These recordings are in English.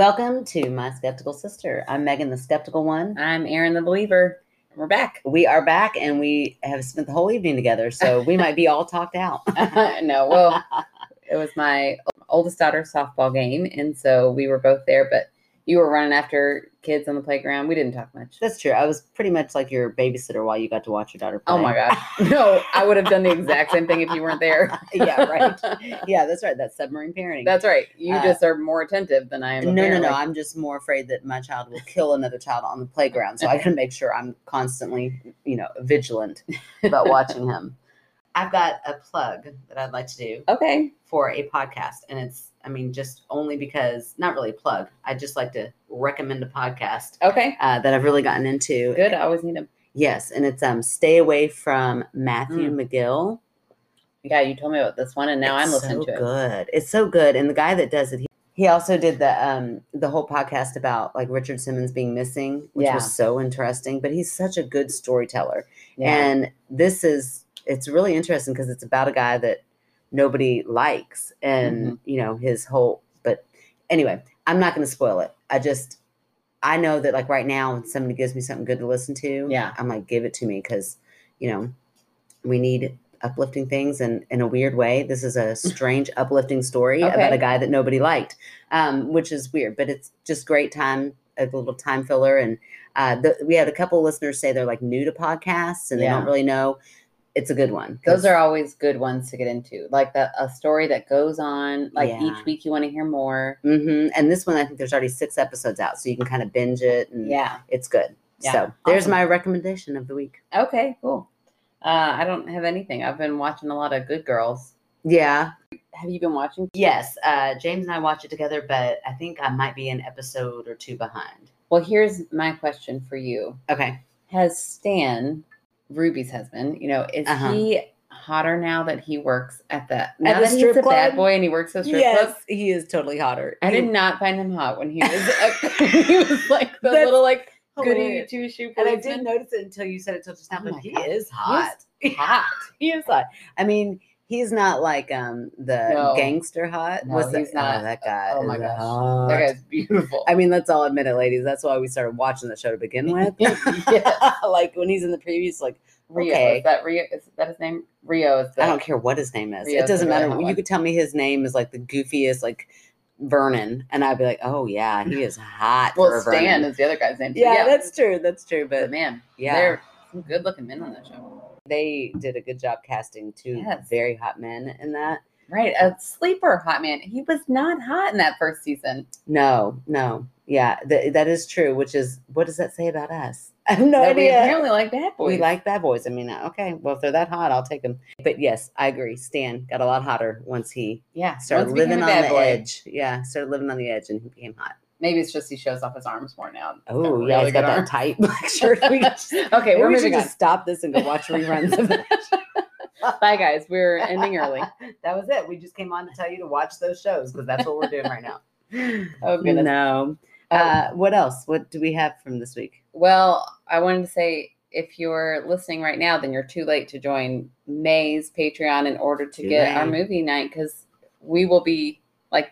Welcome to My Skeptical Sister. I'm Megan, the skeptical one. I'm Aaron the believer. We're back. We are back and we have spent the whole evening together, so we might be all talked out. no, well, it was my oldest daughter's softball game, and so we were both there. But you were running after kids on the playground. We didn't talk much. That's true. I was pretty much like your babysitter while you got to watch your daughter play. Oh my god, no! I would have done the exact same thing if you weren't there. yeah, right. Yeah, that's right. That's submarine parenting. That's right. You Uh, just are more attentive than I am. no, no, no. I'm just more afraid that my child will kill another child on the playground. So I gotta make sure I'm constantly, you know, vigilant about watching him. I've got a plug that I'd like to do Okay. for a podcast. And it's, I mean, just only because, not really a plug. I just like to recommend a podcast Okay. uh, that I've really gotten into. Good. I always need them. Yes. And it's um Stay Away from Matthew McGill. Yeah, you told me about this one, and now I'm listening so to it. good. It's so good. And the guy that does it, he, he also did the um the whole podcast about like Richard Simmons being missing, which Yeah. was so interesting. But he's such a good storyteller. Yeah. And this is it's really interesting because it's about a guy that nobody likes and Mm-hmm. you know his whole but anyway, I'm not gonna spoil it. I just I know that like right now when somebody gives me something good to listen to, Yeah. I'm like, give it to me because you know, we need uplifting things and in a weird way. This is a strange uplifting story about a guy that nobody liked. Um, which is weird, but it's just great time, a little time filler and uh, the, we had a couple listeners say they're like new to podcasts and they don't really know. It's a good one. Those are always good ones to get into. Like that a story that goes on. Like Yeah. each week you want to hear more. hmm And this one, I think there's already six episodes out, so you can kind of binge it, and Yeah. it's good. Yeah. So there's Awesome. my recommendation of the week. Okay, cool. Uh, I don't have anything. I've been watching a lot of Good Girls. Yeah. Have you been watching? Yes. Uh, James and I watch it together, but I think I might be an episode or two behind. Well, here's my question for you: Okay. Has Stan, Ruby's husband, you know, is Uh-huh. he hotter now that he works at the At now the that he's strip a bad club? boy and he works at a strip club? he is totally hotter. I did not find him hot when he was he was like the That's little like goody two shoe And I didn't notice it until you said it till just now, Oh but he God. is hot. hot. he is hot. I mean, he's not like um the No. gangster hot. No, What's that- he's not. Oh, that guy. Oh my gosh. hot. That guy's beautiful. I mean, let's all admit it, ladies. That's why we started watching the show to begin with. Like when he's in the previews, like Rio. okay. Is that Rio? Is that his name? Rio is the I don't care what his name is. Rio's it doesn't the really matter. You could tell me his name is like the goofiest, like Vernon, and I'd be like, oh yeah, he is hot. Well, Stan Vernon. is the other guy's name. too. Yeah, that's true. That's true. but But man, yeah, they're some good looking men on that show. They did a good job casting two Yes. very hot men in that. Right, a sleeper hot man. He was not hot in that first season. No, no, yeah, th- that is true. Which is what does that say about us? I have no that we apparently like bad boys. We like bad boys. I mean, uh, okay, well, if they're that hot, I'll take them. But yes, I agree. Stan got a lot hotter once he yeah. started once he became living on the boy. edge. Yeah, started living on the edge, and he became hot. Maybe it's just he shows off his arms more now. Oh, yeah, he's got good that tight black shirt. We just, okay, we're we should moving on. just stop this and go watch reruns of it. Bye, guys. We're ending early. that was it. We just came on to tell you to watch those shows because that's what we're doing right now. Oh, goodness. No. Uh, Uh, what else? What do we have from this week? Well, I wanted to say if you're listening right now, then you're too late to join May's Patreon in order to Too get our movie night because we will be like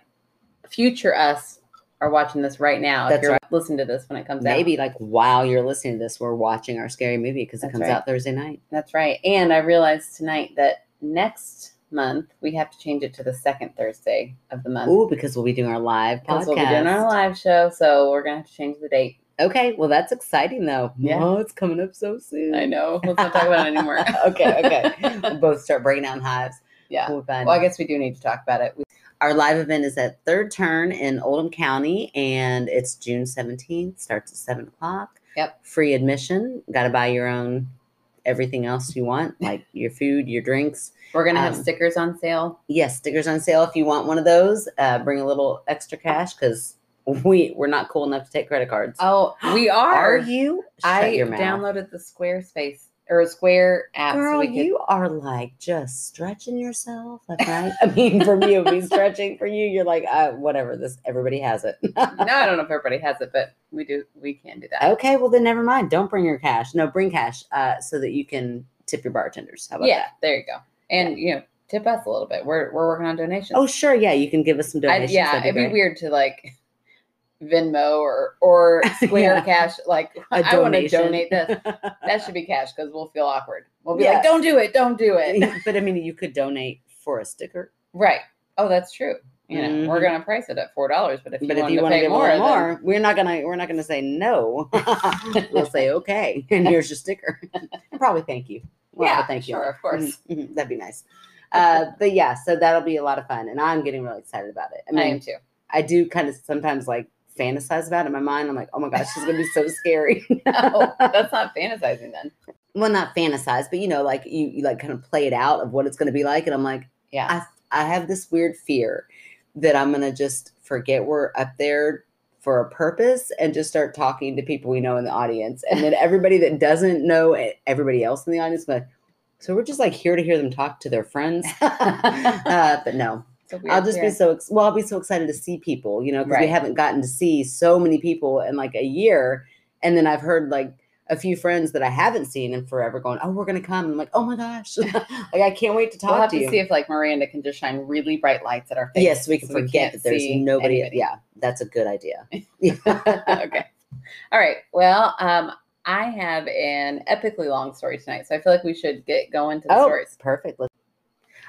future us are watching this right now. if That's you're right. listening to this when it comes out. Maybe like while you're listening to this, we're watching our scary movie because it comes right. out Thursday night. That's right. And I realized tonight that next month we have to change it to the second Thursday of the month. Ooh, because we'll be doing our live podcast. we'll be doing our live show, so we're gonna have to change the date. Okay, well that's exciting though. Yeah. Oh, it's coming up so soon. I know. Let's not talk about it anymore. okay, okay. We'll both start breaking down hives. Yeah. We'll Well, I guess we do need to talk about it. We- Our live event is at Third Turn in Oldham County, and it's June 17th. Starts at 7 o'clock. Yep. Free admission. Got to buy your own everything else you want, like your food, your drinks. We're gonna have Um, stickers on sale. Yes, stickers on sale. If you want one of those, uh, bring a little extra cash because we, we're not cool enough to take credit cards. Oh, we are. Are you? Shut I downloaded the Squarespace or a Square app. so Girl, we could, you are like just stretching yourself left, right. I mean, for me, it would be stretching. For you, you're like, uh, whatever. This everybody has it. no, I don't know if everybody has it, but we do. We can do that. okay, well then never mind. Don't bring your cash. No, bring cash uh, so that you can tip your bartenders. How about yeah, that? there you go. And you know, tip us a little bit. We're we're working on donations. Oh, sure. Yeah, you can give us some I, donations. yeah, That'd it'd be weird to like Venmo or or Square Yeah. Cash. Like A I want to donate this. That should be cash because we'll feel awkward. We'll be Yeah. like, "Don't do it, don't do it." but I mean, you could donate for a sticker. right? Oh, that's true. You know, we're Mhm. gonna price it at four dollars, but if you But if want you to want to pay give more, more, then- we're not gonna we're not gonna say no. we'll say okay, and here's your sticker. Probably thank you. We'll Yeah, thank you. sure, of course. Mhm, mhm, That'd be nice. Uh, but yeah, so that'll be a lot of fun, and I'm getting really excited about it. I I mean, am too. I do kind of sometimes like fantasize about in my mind. I'm like, oh my gosh, she's gonna be so scary. No, that's not fantasizing then. well, not fantasize, but you know, like you, you like kind of play it out of what it's gonna be like, and I'm like, Yeah. I I have this weird fear that I'm gonna just forget we're up there for a purpose and just start talking to people we know in the audience, and then everybody that doesn't know everybody else in the audience, like, so we're just like here to hear them talk to their friends. uh, but no, A I'll weird just be so well. I'll be so excited to see people, you know, because we haven't gotten to see so many people in like a year, and then I've heard like a few friends that I haven't seen in forever going, "Oh, we're gonna come." And I'm like, "Oh my gosh, like I can't wait to talk We'll have to to, you." see if like Miranda can just shine really bright lights at our face. yes, we can so we forget can't that there's nobody. anybody. Yeah, that's a good idea. okay. All right. Well, um, I have an epically long story tonight, so I feel like we should get going to the oh, stories. perfect. Let's-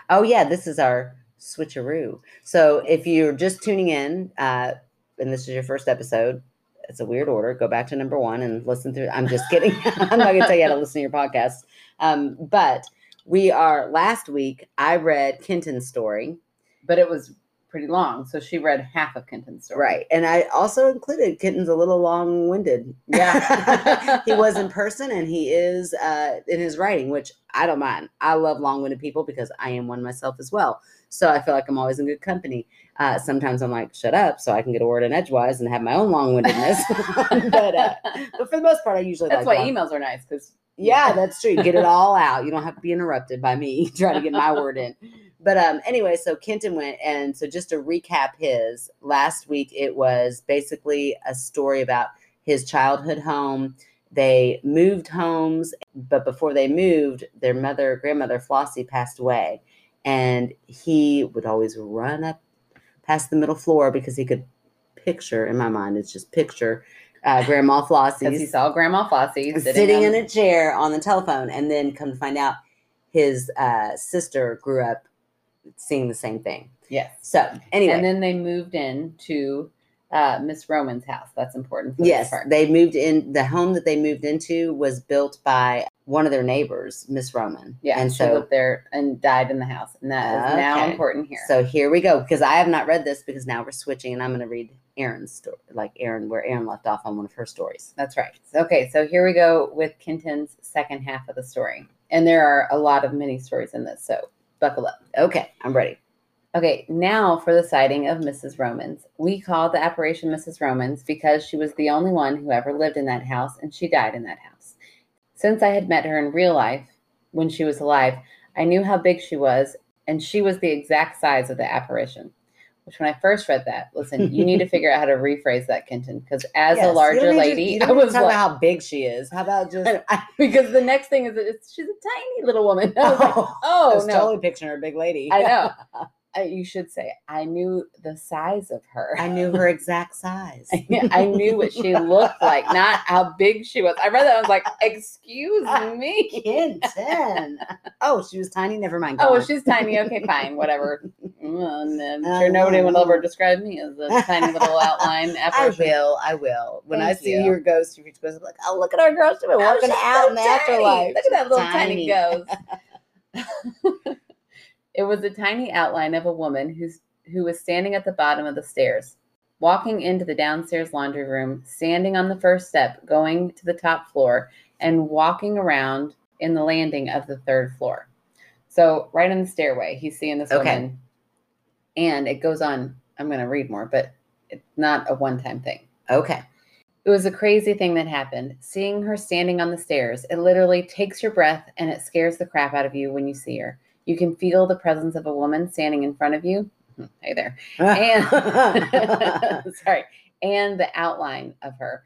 Oh yeah, this is our switcheroo. So if you're just tuning in, uh, and this is your first episode, it's a weird order. Go back to number one and listen through. I'm just kidding. I'm not gonna tell you how to listen to your podcast. Um, but we are last week. I read Kenton's story, But it was pretty long, so she read half of Kenton's story. right? And I also included Kenton's a little long-winded. Yeah. he was in person and he is uh, in his writing, which I don't mind. I love long-winded people because I am one myself as well. So I feel like I'm always in good company. Uh, sometimes I'm like, shut up, so I can get a word in edgewise and have my own long-windedness. but uh, but for the most part, I usually That's like why long- emails are nice because Yeah, that's true. Get it all out. You don't have to be interrupted by me trying to get my word in. But um, anyway, so Kenton went, and so just to recap his last week, it was basically a story about his childhood home. They moved homes, but before they moved, their mother, grandmother Flossie, passed away, and he would always run up past the middle floor because he could picture in my mind. It's just picture uh, Grandma Flossie because he saw Grandma Flossie sitting, sitting, in a chair on the telephone and then come to find out his uh, sister grew up seeing the same thing Yes. so anyway And then they moved in to uh, Miss Roman's house. That's important. For yes part. they moved in the home that they moved into was built by one of their neighbors miss roman Yeah, and she so lived there and died in the house, and that is now important here. so here we go because i have not read this because now we're switching and i'm going to read aaron's story like aaron where aaron left off on one of her stories That's right. Okay, so here we go with Kenton's second half of the story. And there are a lot of mini stories in this, so buckle up. okay i'm ready Okay, now for the sighting of Mrs. Romans. We called the apparition Mrs. Romans because she was the only one who ever lived in that house and she died in that house. Since I had met her in real life when she was alive, I knew how big she was and she was the exact size of the apparition. Which, when I first read that, listen, you need to figure out how to rephrase that, Kenton, because as Yes, a larger don't to- lady, I don't need to was like, about how big she is how about just because the next thing is that it's, she's a tiny little woman. I was like, I oh was no, totally picturing her a big lady I know. Uh, you should say I knew the size of her. I knew her exact size. I knew what she looked like, not how big she was. I read that. I was like, "Excuse me." Kenton. Oh, she was tiny. Never mind. Oh, Go well, on. she's tiny. Okay, fine, whatever. And I'm sure nobody will ever um, describe me as a tiny little outline. I will. I will. When I Thank see you. your ghost, your future ghost, I'm like, oh, look at our girl. She's been Oh, working she's out so in the tiny. afterlife. Look at that little tiny, Tiny. ghost. it was a tiny outline of a woman who's who was standing at the bottom of the stairs, walking into the downstairs laundry room, standing on the first step, going to the top floor, and walking around in the landing of the third floor. So right on the stairway, he's seeing this Okay. woman, and it goes on. I'm going to read more, but it's not a one-time thing. Okay. It was a crazy thing that happened. Seeing her standing on the stairs, it literally takes your breath and it scares the crap out of you when you see her. You can feel the presence of a woman standing in front of you. Hmm, hey there. And sorry, and the outline of her.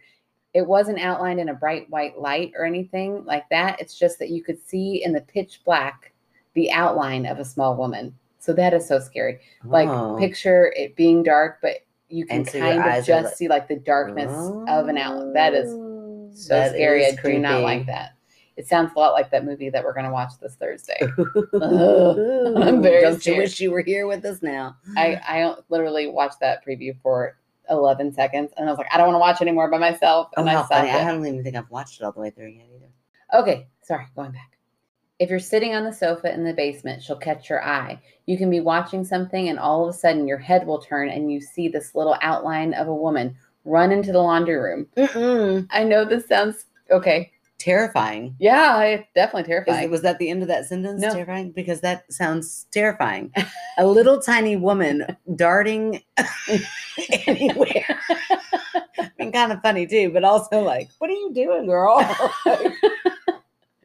It wasn't outlined in a bright white light or anything like that. It's just that you could see in the pitch black the outline of a small woman. So that is so scary. Like Oh. picture it being dark, but you can kind of just like- see like the darkness of an outline. That is Oh, so that scary. is I do not creepy. like that. It sounds a lot like that movie that we're going to watch this Thursday. I'm very Don't you wish you were here with us now? I I literally watched that preview for 11 seconds, and I was like, I don't want to watch anymore by myself, Oh, I how stopped funny. I don't even think I've watched it all the way through yet either. Okay, sorry, going back. If you're sitting on the sofa in the basement, she'll catch your eye. You can be watching something, and all of a sudden, your head will turn, and you see this little outline of a woman run into the laundry room. Mm-mm. I know this sounds okay. Terrifying. Yeah, it's definitely terrifying. it, was that the end of that sentence? No. Terrifying? Because that sounds terrifying. a little tiny woman darting anywhere. I mean, kind of funny too, but also like, what are you doing, girl?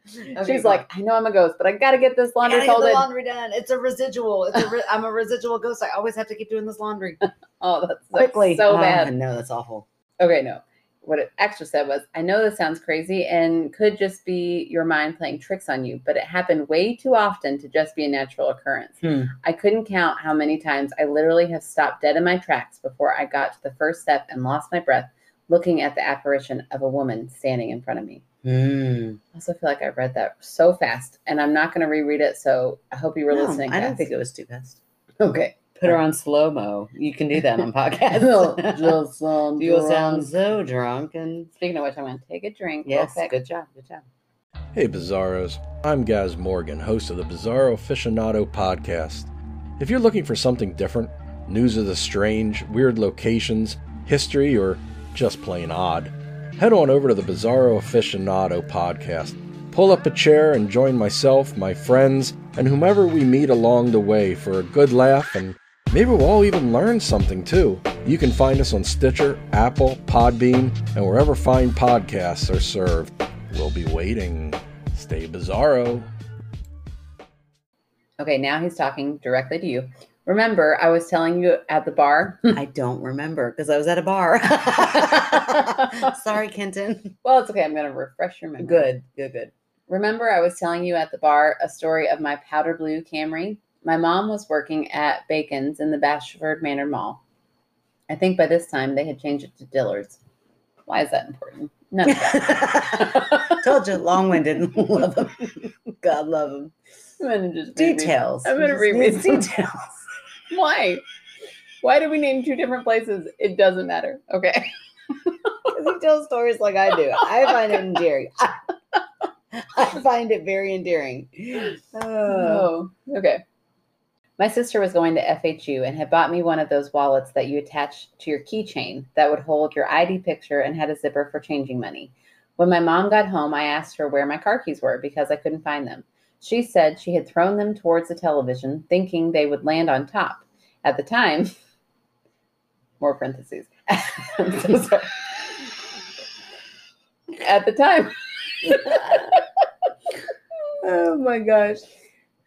She's like, I know I'm a ghost, but I got to get this laundry Gotta get the folded. laundry done. It's a residual. It's a re- I'm a residual ghost. I always have to keep doing this laundry oh, that's that's quickly. so Oh, bad. No, that's awful. Okay, no. What it extra said was, I know this sounds crazy and could just be your mind playing tricks on you, but it happened way too often to just be a natural occurrence. Hmm. I couldn't count how many times I literally have stopped dead in my tracks before I got to the first step and lost my breath looking at the apparition of a woman standing in front of me. Hmm. I also feel like I read that so fast and I'm not going to reread it, so I hope you were No, listening. I don't think it was too fast. Okay. Put her on slow mo. You can do that on podcasts. Just sound You'll sound so drunk and Speaking of which, I'm going to take a drink. yes, good job, good job. Hey, Bizarros. I'm Gaz Morgan, host of the Bizarro Aficionado podcast. If you're looking for something different, news of the strange, weird locations, history, or just plain odd, head on over to the Bizarro Aficionado podcast. Pull up a chair and join myself, my friends, and whomever we meet along the way for a good laugh and maybe we'll all even learn something too. You can find us on Stitcher, Apple, Podbean, and wherever fine podcasts are served. We'll be waiting. Stay bizarro. Okay, now he's talking directly to you. Remember, I was telling you at the bar. I don't remember because I was at a bar. Sorry, Kenton. well, it's okay. I'm going to refresh your memory. Good, good, good. Remember, I was telling you at the bar a story of my powder blue Camry? My mom was working at Bacon's in the Bashford Manor Mall. I think by this time they had changed it to Dillard's. Why is that important? None of that. Told you, long winded. love them. God love them. I'm gonna just Details. I'm gonna reread details. Why? Why do we name two different places? It doesn't matter. Okay. Because he tells stories like I do. I find it endearing. I find it very endearing. Oh. Oh, okay. My sister was going to FHU and had bought me one of those wallets that you attach to your keychain that would hold your ID picture and had a zipper for changing money. When my mom got home, I asked her where my car keys were because I couldn't find them. She said she had thrown them towards the television, thinking they would land on top. At the time, more parentheses. So. At the time, oh my gosh.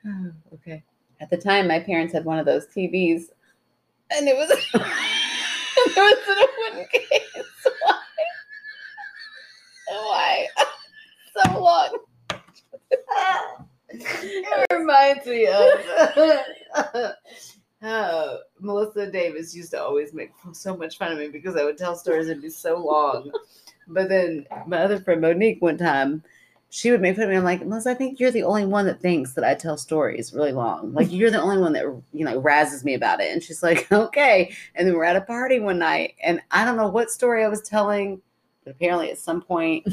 okay. At the time, my parents had one of those TVs, and it was it was in a wooden case. Why? Why? So long. It reminds me of how Melissa Davis used to always make so much fun of me because I would tell stories and be so long. But then my other friend Monique, one time, she would make fun of me. I'm like, Melissa, I think you're the only one that thinks that I tell stories really long. Like you're the only one that you know razzes me about it. And she's like, okay. And then we're at a party one night, and I don't know what story I was telling, but apparently at some point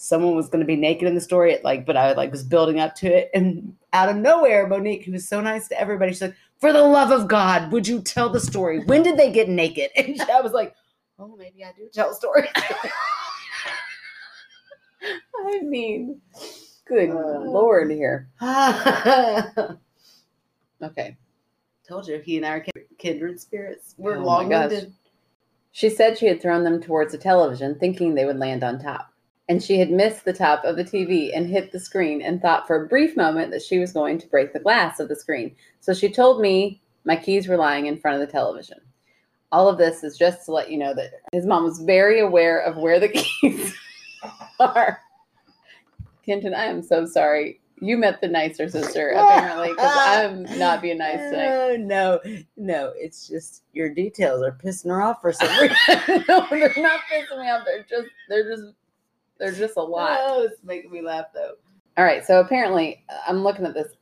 someone was going to be naked in the story. It like, but I like was building up to it, and out of nowhere, Monique, who was so nice to everybody, she's like, "For the love of God, would you tell the story? When did they get naked?" And I was like, "Oh, maybe I do tell stories." I mean, good Uh. lord here. Okay, told you, he and I are kindred spirits. We're Oh long-winded. She said she had thrown them towards the television, thinking they would land on top. And she had missed the top of the TV and hit the screen and thought for a brief moment that she was going to break the glass of the screen. So she told me my keys were lying in front of the television. All of this is just to let you know that his mom was very aware of where the keys are. Kenton, I am so sorry. You met the nicer sister, apparently, because I'm not being nice tonight. Oh, no, no, it's just your details are pissing her off for some reason. no, they're not pissing me off. They're just, they're just, they're just a lot. Oh, it's making me laugh though. All right. So apparently, I'm looking at this.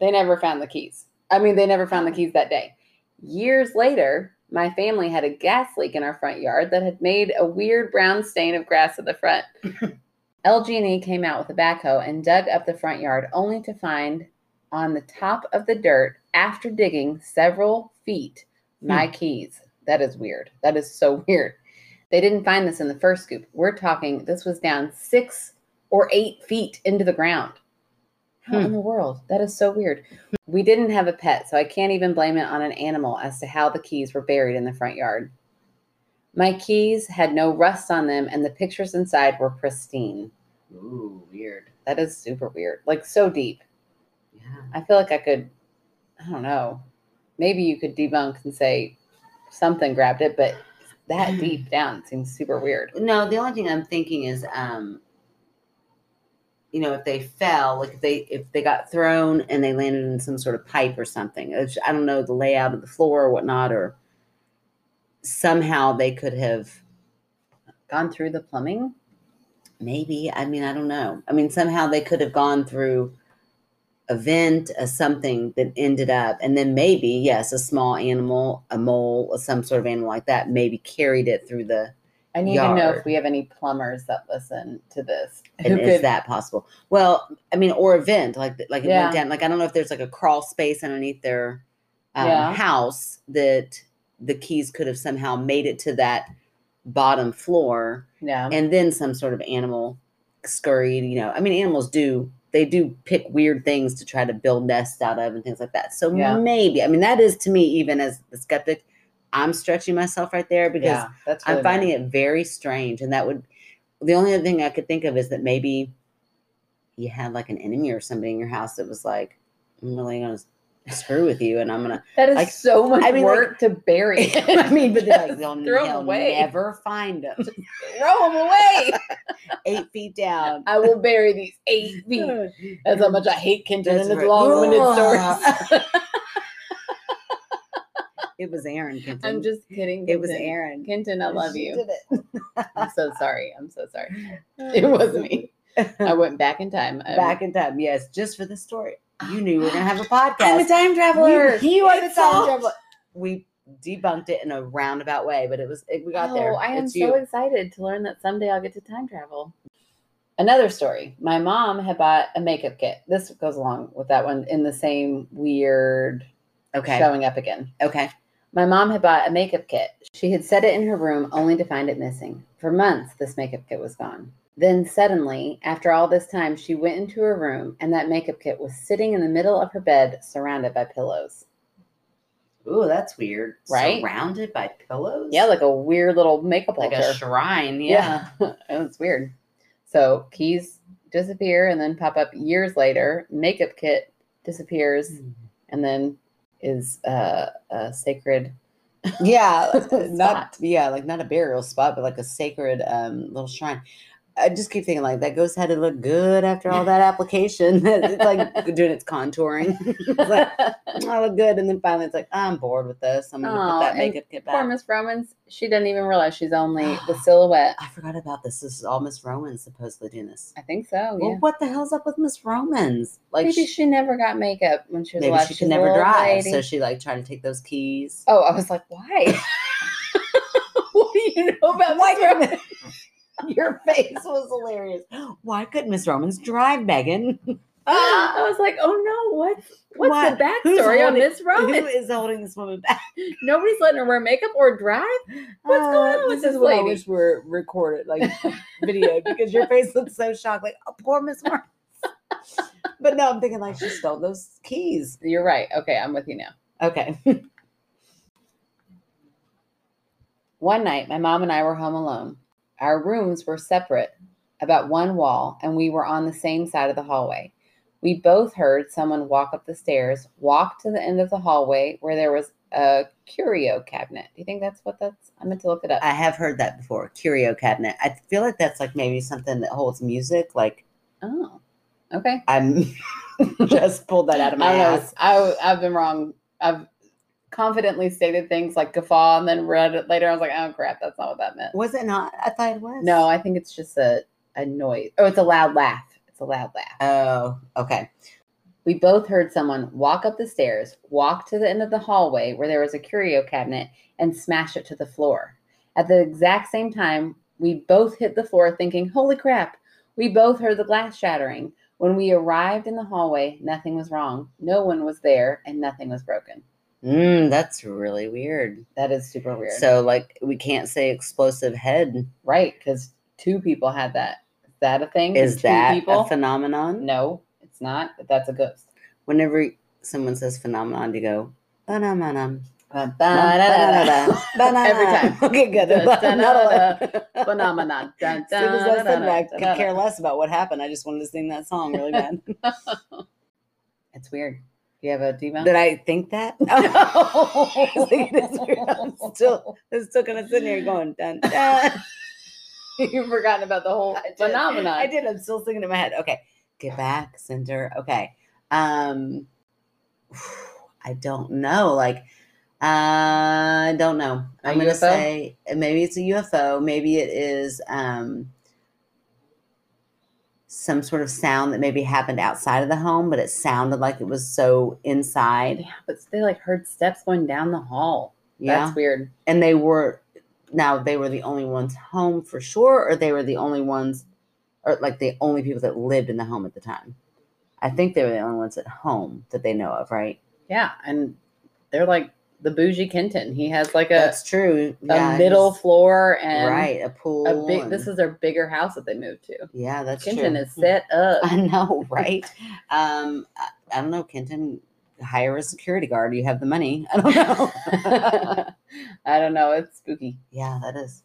They never found the keys. I mean, they never found the keys that day. Years later, my family had a gas leak in our front yard that had made a weird brown stain of grass at the front. LG&E came out with a backhoe and dug up the front yard, only to find on the top of the dirt, after digging several feet, my hmm. keys. That is weird. That is so weird. They didn't find this in the first scoop. We're talking this was down six or eight feet into the ground. How Hmm. in the world? That is so weird. We didn't have a pet, so I can't even blame it on an animal as to how the keys were buried in the front yard. My keys had no rust on them, and the pictures inside were pristine. Ooh, weird. That is super weird. Like so deep. Yeah. I feel like I could, I don't know. Maybe you could debunk and say something grabbed it, but that deep down seems super weird. No, the only thing I'm thinking is, um, you know, if they fell, like if they if they got thrown and they landed in some sort of pipe or something. It's- I don't know the layout of the floor or whatnot, or somehow they could have Gone through the plumbing? maybe. I mean, I don't know. I mean, somehow they could have gone through a vent, a something that ended up, and then maybe yes, a small animal, a mole, or some sort of animal like that, maybe carried it through the I need to know if we have any plumbers that listen to this. And is that possible? Well, I mean, or a vent, like like it Yeah. went down. Like I don't know if there's like a crawl space underneath their um, Yeah. house that the keys could have somehow made it to that bottom floor, Yeah. and then some sort of animal scurried. You know, I mean, animals do they do pick weird things to try to build nests out of and things like that. So Yeah. maybe, I mean, that is to me, even as the skeptic, I'm stretching myself right there because yeah, that's really I'm finding weird. it very strange, and that would the only other thing I could think of is that maybe you had like an enemy or somebody in your house that was like, "I'm really gonna screw with you," and I'm gonna. That is like- so much I mean, like- work to bury. I mean, but they're like, they'll, throw away. never find them. Throw them away. Eight feet down. I will bury these eight feet. That's how much I hate Kenton That's and his right. long-winded Ugh. stories. It was Aaron. Kenton. I'm just kidding. It was Aaron. Kenton, I love She you. did it. I'm so sorry. I'm so sorry. It was me. I went back in time. I'm- Back in time, yes, just for the story. You knew we were gonna have a podcast. I'm a time traveler. You, you are the time traveler. We debunked it in a roundabout way, but it was it, we got oh, there. I am It's so you. excited to learn that someday I'll get to time travel. Another story. My mom had bought a makeup kit. This goes along with that one in the same weird Okay. showing up again. Okay. My mom had bought a makeup kit. She had set it in her room only to find it missing. For months, this makeup kit was gone. Then suddenly, after all this time, she went into her room and that makeup kit was sitting in the middle of her bed, surrounded by pillows. Ooh, that's weird. Right? Surrounded by pillows. Yeah, like a weird little makeup like altar. a shrine. Yeah. Yeah, it's weird. So keys disappear and then pop up years later. Makeup kit disappears Hmm. and then is uh, a sacred. Yeah. Not yeah, like not a burial spot, but like a sacred um little shrine. I just keep thinking like that ghost had to look good after all that application. it's like doing its contouring. it's like, mm, I look good, and then finally it's like I'm bored with this. I'm gonna put that makeup kit Poor back. Miss Romans. She doesn't even realize she's only the silhouette. I forgot about this. This is all Miss Romans supposedly doing this. I think so. Well, what the hell's up with Miss Romans? Like, Maybe she, she never got makeup when she was maybe alive. she could never drive, lady. so she like tried to take those keys. oh, I was like, why? what do you know about Miss Romans? Your face was hilarious. Why couldn't Miss Romans drive, Megan? I was like, oh no, what? What's What? the backstory on holding- Miss Who is holding this woman back? Nobody's letting her wear makeup or drive. What's going on with Uh, this this I lady? wish were recorded, like video, because your face looks so shocked, like, oh, poor Miss Romans. but no, I'm thinking like she stole those keys. You're right. Okay, I'm with you now. Okay. One night, my mom and I were home alone. Our rooms were separate, about one wall, and we were on the same side of the hallway. We both heard someone walk up the stairs, walk to the end of the hallway where there was a curio cabinet. Do you think that's what that's? I meant to look it up. I have heard that before. Curio cabinet. I feel like that's like maybe something that holds music, like oh, Okay. I'm just pulled that out of my I don't know. ass. I, I've been wrong. I've confidently stated things like guffaw and then read it later. I was like, oh crap, that's not what that meant. Was it not? I thought it was. No, I think it's just a, a noise. Oh, it's a loud laugh. It's a loud laugh. Oh, okay. We both heard someone walk up the stairs, walk to the end of the hallway where there was a curio cabinet, and smash it to the floor. At the exact same time, we both hit the floor thinking, holy crap. We both heard the glass shattering. When we arrived in the hallway, nothing was wrong. No one was there, and nothing was broken. Mm, that's really weird. That is super weird. So, like, we can't say explosive head. right, because two people had that. Is that a thing? Is Two that people? a phenomenon? no, it's not. But that's a ghost. Whenever someone says phenomenon, you go, "Ba-dum-ba-dum, Ba-da-da-da. ba-da-da, Every time. Okay, good. Phenomenon. As soon as I said that, I could care less about what happened. I just wanted to sing that song really bad. It's weird. Do you have a debunk? Did I think that? No. I'm still, I'm still kind of sitting here going, dun, dun. You've forgotten about the whole I phenomenon. I did. I'm still singing in my head. Okay. Get back, Cinder. Okay. Um I don't know. Like uh, I don't know. I'm gonna say uh, maybe it's a UFO. Maybe it is um some sort of sound that maybe happened outside of the home, but it sounded like it was so inside. Yeah, but they like heard steps going down the hall. Yeah. That's weird. and they were now they were the only ones home for sure or they were the only ones or like the only people that lived in the home at the time i think they were the only ones at home that they know of right Yeah, and they're like the bougie Kenton. He has like a, that's true a Yeah, middle floor and right a pool a big. This is their bigger house that they moved to. yeah that's Kenton true is set up. i know right um I, I don't know kenton hire a security guard you have the money i don't know I don't know. It's spooky. yeah that is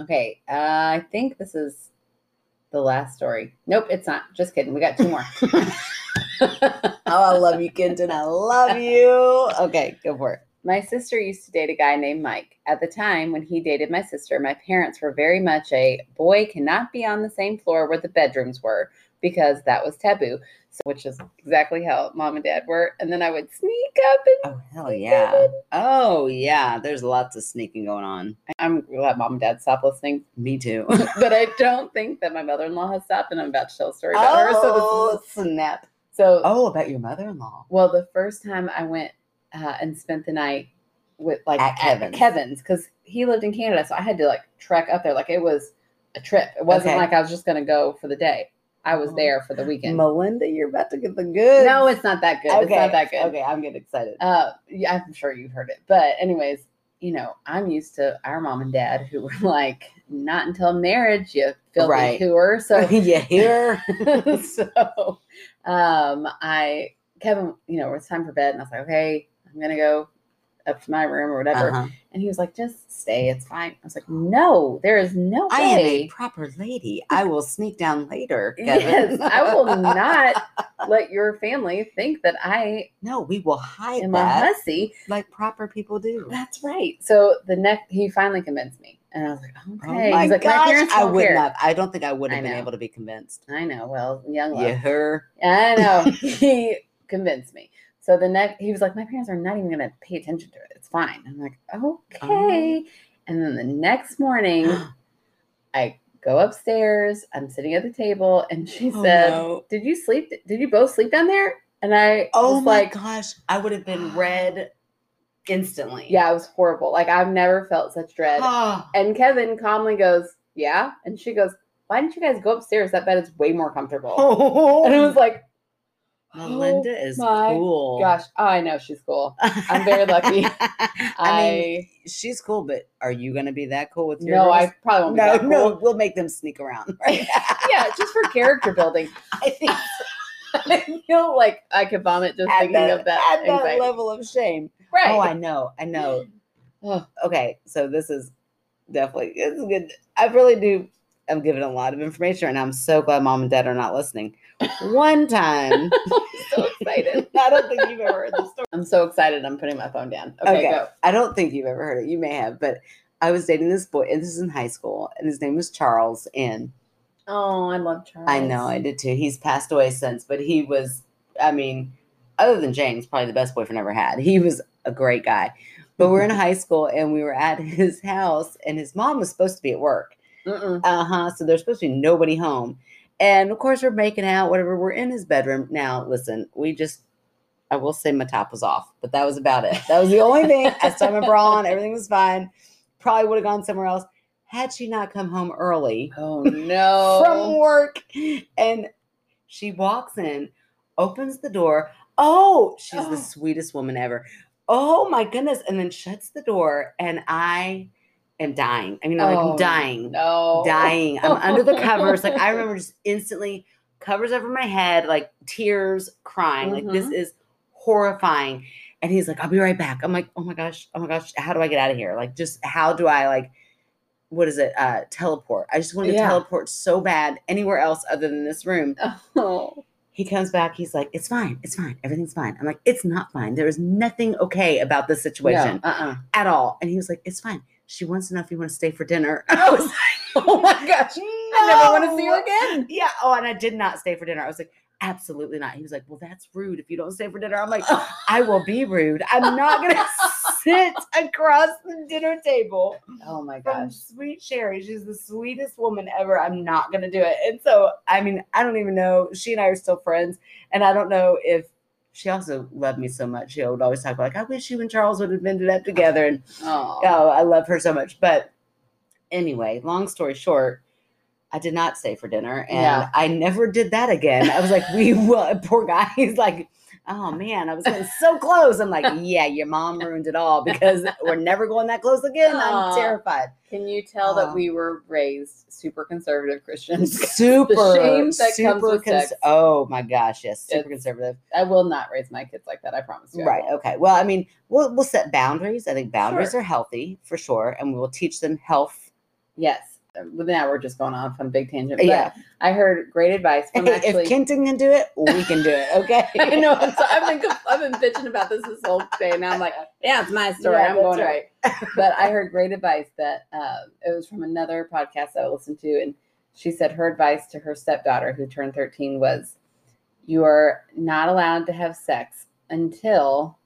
Okay, uh, I think this is the last story. Nope, it's not. Just kidding. We got two more. oh i love you kenton i love you okay go for it My sister used to date a guy named Mike. At the time when he dated my sister, my parents were very much a boy cannot be on the same floor where the bedrooms were because that was taboo. So, which is exactly how mom and dad were. And then I would sneak up and Oh hell yeah! Oh yeah, there's lots of sneaking going on. I'm glad mom and dad stopped listening. Me too. but I don't think that my mother in law has stopped, and I'm about to tell a story about her. So this oh is snap! so Oh, about your mother-in-law. Well, the first time I went uh, and spent the night with like At Kevin's. Kevin's, because he lived in Canada, so I had to like trek up there. Like it was a trip. It wasn't Okay. like I was just gonna go for the day. I was Oh. there for the weekend. Melinda, you're about to get the good. no, it's not that good. It's not that good. Okay, I'm getting excited. Uh, yeah, I'm sure you've heard it. But anyways, you know, I'm used to our mom and dad who were like, not until marriage, you filthy Right. whore. So you hear? so um I Kevin, you know, it was time for bed and I was like, okay, I'm gonna go up to my room or whatever. Uh-huh. And he was like, just stay, it's fine. I was like, no, there is no I am a proper lady. I will sneak down later. Kevin. Yes, I will not let your family think that I no, we will hide am a hussy. like proper people do. That's right. So the next he finally convinced me. And I was like, Oh okay. my He's like, my gosh, parents I would care. not. I don't think I would I have been able to be convinced. I know. Well, young love. You hear? I know. he convinced me. So the next, he was like, my parents are not even going to pay attention to it. It's fine. I'm like, okay. Oh. And then the next morning, I go upstairs. I'm sitting at the table, and she Oh, said, no. "Did you sleep? Did you both sleep down there?" And I Oh was my like, gosh, I would have been red instantly. "Yeah, it was horrible. Like I've never felt such dread." Oh, And Kevin calmly goes, "Yeah," and she goes, "Why didn't you guys go upstairs? That bed is way more comfortable." And it was like, Melinda "Oh is cool. Gosh, oh, I know she's cool. I'm very lucky. I, I, mean, she's cool, but are you going to be that cool with your no, I probably won't be no, that cool. no. We'll make them sneak around. Right? yeah, just for character building. I think I feel like I could vomit just at thinking that, of that. at that level of shame. right. Oh, I know. I know. Oh, Okay, so this is definitely it's good. I really do. I'm giving a lot of information, and I'm so glad mom and dad are not listening. One time, so excited. I don't think you've ever heard the story. I'm so excited. I'm putting my phone down. Okay, Okay. go. I don't think you've ever heard it. You may have, but I was dating this boy, and this is in high school, and his name was Charles. And Oh, I love Charles. I know, I did too. He's passed away since, but he was, I mean, other than James, probably the best boyfriend I ever had. He was a great guy. But we're in high school and we were at his house, and his mom was supposed to be at work. Uh huh. So there's supposed to be nobody home. And of course, we're making out, whatever. We're in his bedroom. Now, listen, we just, I will say my top was off, but that was about it. That was the only thing. I still my bra on. Everything was fine. Probably would have gone somewhere else had she not come home early Oh no. from work. And she walks in, opens the door. Oh, she's Oh. the sweetest woman ever. Oh my goodness. And then shuts the door. And I am dying. I mean, I'm Oh, like dying No. dying. I'm under the covers. Like I remember just instantly covers over my head, like tears, crying. Like this is horrifying. And he's like, I'll be right back. I'm like, oh my gosh, oh my gosh, how do I get out of here? Like, just how do I like what is it? Uh teleport. I just want to teleport so bad anywhere else other than this room. Oh. He comes back, he's like, It's fine, it's fine, everything's fine. I'm like, it's not fine. There is nothing okay about this situation No, uh-uh. at all. And he was like, It's fine. She wants to know if you want to stay for dinner. I was oh. like, Oh my gosh. I never want to see you again. Yeah. Oh, and I did not stay for dinner. I was like, absolutely not. He was like, well, that's rude if you don't stay for dinner. I'm like, I will be rude. I'm not gonna sit across the dinner table Oh my gosh. sweet Sherry. She's the sweetest woman ever. I'm not gonna do it. And so, I mean, I don't even know. She and I are still friends, and I don't know if she also loved me so much. She would always talk about like, I wish you and Charles would have ended up together. And Oh. Oh, I love her so much. But anyway, long story short, I did not stay for dinner and Yeah. I never did that again. I was like, we will poor guy. He's like, oh man, I was getting so close. I'm like, yeah, your mom ruined it all because we're never going that close again. I'm terrified. Can you tell that um, we were raised super conservative Christians? Super, shame that comes super with sex. Oh my gosh, yes, super It's- conservative. I will not raise my kids like that. I promise you. Right. Okay. Well, I mean, we'll we'll set boundaries. I think boundaries Sure. are healthy for sure, and we will teach them health. Yes. But now we're just going off on a big tangent. But Yeah. I heard great advice from actually. if Kenton can do it, we can do it. Okay. I know. I'm so, I've been I've been bitching about this this whole day. Now I'm like, yeah, it's my story. Yeah, I'm going right. but I heard great advice that uh, it was from another podcast that I listened to, and she said her advice to her stepdaughter who turned 13 was, "You are not allowed to have sex until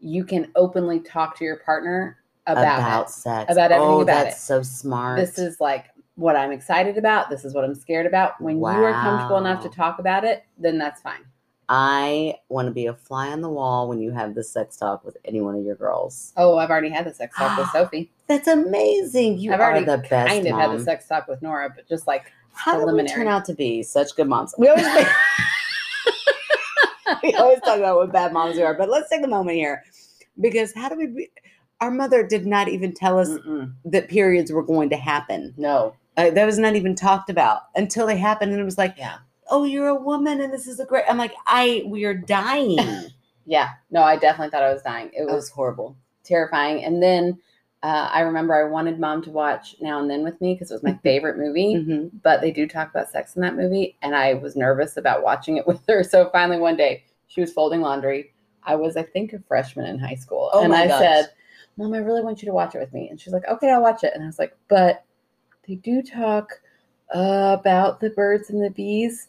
you can openly talk to your partner about, it. sex. About everything oh, about that's it. so smart. This is like what I'm excited about. This is what I'm scared about. When you are comfortable enough to talk about it, then that's fine. I want to be a fly on the wall when you have the sex talk with any one of your girls. Oh, I've already had the sex talk with Sophie. That's amazing. You I've are already the best kind of mom. had the sex talk with Nora, but just like How did we turn out to be such good moms? We always we always talk about what bad moms we are, but let's take a moment here because how do we? Be, our mother did not even tell us Mm-mm. that periods were going to happen. no, Uh, that was not even talked about until they happened, and it was like, yeah. "Oh, you're a woman, and this is a great." I'm like, "I, we are dying." Yeah, no, I definitely thought I was dying. It was was horrible. terrifying. And then uh, I remember I wanted mom to watch Now and Then with me because it was my favorite movie. hmm But they do talk about sex in that movie, and I was nervous about watching it with her. So finally, one day, she was folding laundry. I was, I think, a freshman in high school, Oh and my I gosh. said, "Mom, I really want you to watch it with me." And she's like, "Okay, I'll watch it." And I was like, "But they do talk about the birds and the bees."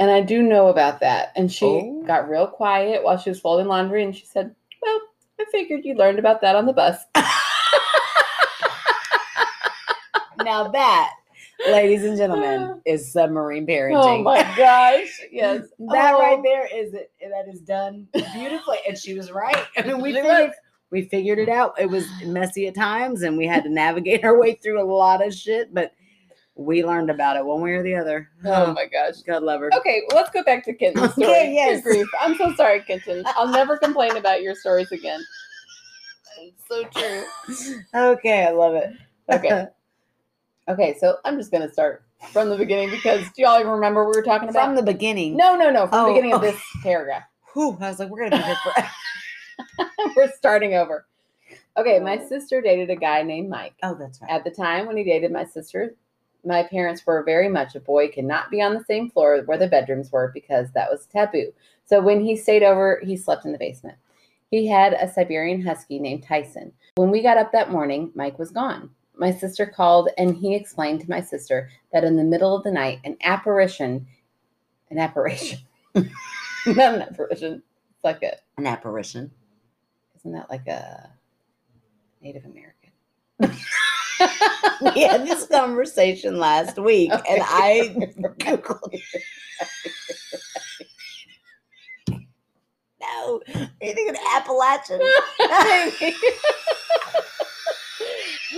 And I do know about that. And she Oh. got real quiet while she was folding laundry. And she said, Well, I figured you learned about that on the bus. Now that, ladies and gentlemen, is submarine parenting. Oh my gosh. Yes. that Oh. right there is it. That is done beautifully, and she was right. I mean, we figured was. We figured it mm. out. It was messy at times, and we had to navigate our way through a lot of shit, but we learned about it one way or the other. Oh my gosh. God love her. Okay, well, let's go back to Kenton's story. Okay, yes. grief. I'm so sorry, Kenton. I'll never complain about your stories again. It's so true. okay, I love it. Okay. Okay, so I'm just gonna start from the beginning because do y'all even remember what we were talking about? From the beginning. no, no, no, from Oh, the beginning of oh. this paragraph. Whew, I was like, we're gonna be here forever. we're starting over. Okay, my oh. sister dated a guy named Mike. oh, that's right. At the time when he dated my sister, my parents were very much a boy cannot be on the same floor where the bedrooms were because that was taboo. So when he stayed over, he slept in the basement. He had a Siberian husky named Tyson. When we got up that morning, Mike was gone. My sister called and he explained to my sister that in the middle of the night, an apparition, an apparition, not an apparition, it's like a, An apparition. Isn't that like a Native American? we had this conversation last week, and I googled. no, you think an Appalachian? oh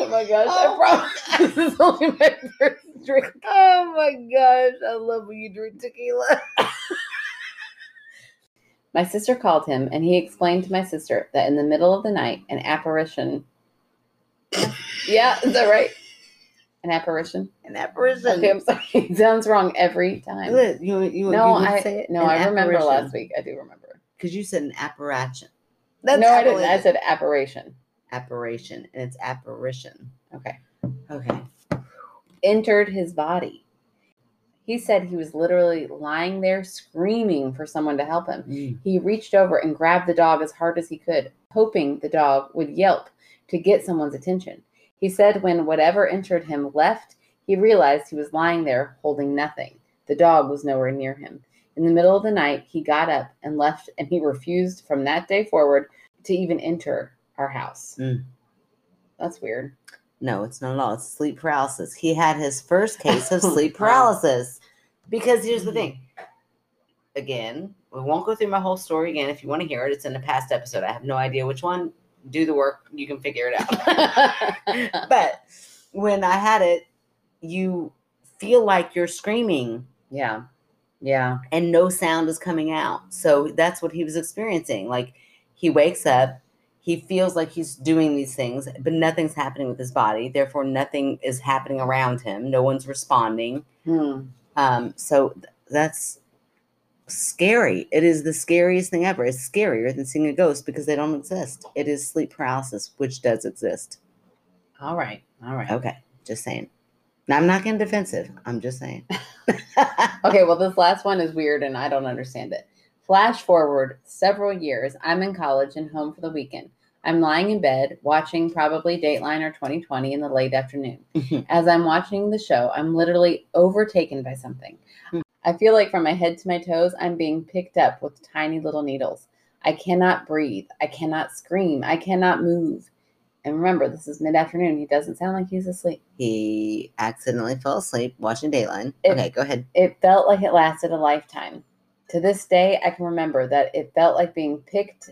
my gosh, Oh I promise this is only my first drink. oh my gosh, I love when you drink tequila. My sister called him and he explained to my sister that in the middle of the night, an apparition. yeah, is that right? An apparition? An apparition. Okay, I'm sorry. It sounds wrong every time. You, you, No, you I say it? no, An I remember apparition. last week. I do remember. because you said an apparition. no, I didn't. I said apparition. apparition, and it's apparition. Okay. Okay. Entered his body. He said he was literally lying there screaming for someone to help him. Mm. He reached over and grabbed the dog as hard as he could, hoping the dog would yelp to get someone's attention. He said when whatever entered him left, he realized he was lying there holding nothing. The dog was nowhere near him. In the middle of the night, he got up and left, and he refused from that day forward to even enter our house. Mm. That's weird. No, it's not at all. It's sleep paralysis. He had his first case of sleep paralysis. Because here's the mm-hmm. thing. Again, we won't go through my whole story again. If you want to hear it, it's in a past episode. I have no idea which one. Do the work. You can figure it out. but when I had it, you feel like you're screaming yeah. Yeah. and no sound is coming out. So that's what he was experiencing. Like he wakes up, he feels like he's doing these things, but nothing's happening with his body. Therefore, nothing is happening around him. No one's responding. Hmm. Um, so th- that's scary. It is the scariest thing ever. It's scarier than seeing a ghost because they don't exist. It is sleep paralysis, which does exist. All right. All right. Okay, just saying. Now, I'm not getting defensive. I'm just saying. Okay, well, this last one is weird and I don't understand it. Flash forward several years. I'm in college and home for the weekend. I'm lying in bed watching probably Dateline or 2020 in the late afternoon. Mhm. As I'm watching the show, I'm literally overtaken by something. Hmm. I feel like from my head to my toes, I'm being picked up with tiny little needles. I cannot breathe. I cannot scream. I cannot move. And remember, this is mid afternoon. He doesn't sound like he's asleep. he accidentally fell asleep watching Dateline. It- okay, go ahead. It felt like it lasted a lifetime. To this day, I can remember that it felt like being picked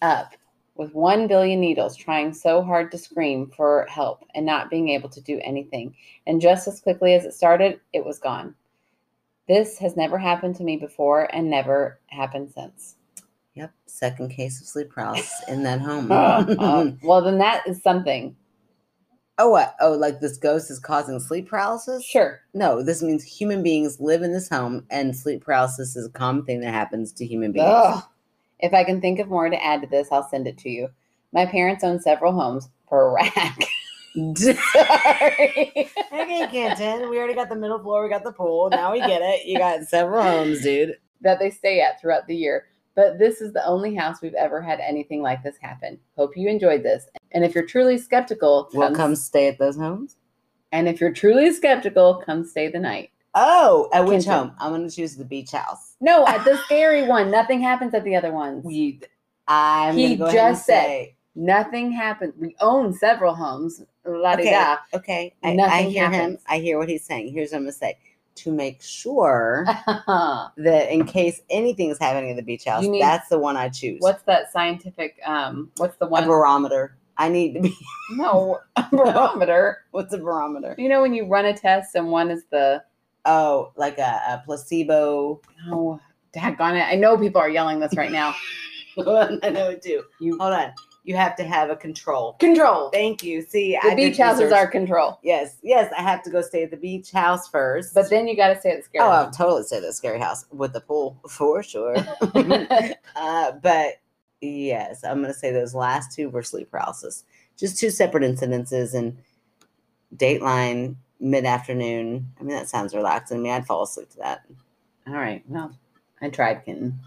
up with one billion needles, trying so hard to scream for help and not being able to do anything. And just as quickly as it started, it was gone. This has never happened to me before and never happened since. Yep, second case of sleep paralysis in that home. Uh, well, then that is something. Oh, what? Oh, like this ghost is causing sleep paralysis? Sure. No, this means human beings live in this home, and sleep paralysis is a common thing that happens to human beings. Ugh. If I can think of more to add to this, I'll send it to you. My parents own several homes for a rack. Sorry. okay, Kenton. we already got the middle floor, we got the pool. Now we get it. You got several homes, dude. that they stay at throughout the year. But this is the only house we've ever had anything like this happen. Hope you enjoyed this. And if you're truly skeptical, Well, come stay at those homes. and if you're truly skeptical, come stay the night. Oh, at which home? I'm going to choose the beach house. No, at the scary one. Nothing happens at the other ones. We, I'm He go just said- say. Nothing happens. We own several homes. La Okay, da. okay. I, I hear him. I hear what he's saying. Here's what I'm going to say. To make sure that in case anything's happening at the beach house, need- that's the one I choose. what's that scientific? Um, what's the a one? barometer? I need to be. no, a barometer. What's a barometer? You know when you run a test and one is the Oh, like a, a placebo. oh, daggone it! I know people are yelling this right now. I know it too. You Hold on. You have to have a control. control. Thank you. See, The I beach house is our control. Yes, yes. I have to go stay at the beach house first. But then you got to stay at the scary. oh, I'll totally stay at the scary house with the pool for sure. uh, but yes, I'm gonna say those last two were sleep paralysis. Just two separate incidences and Dateline mid afternoon. I mean, that sounds relaxing to me. I'd fall asleep to that. All right. Well, I tried, kitten.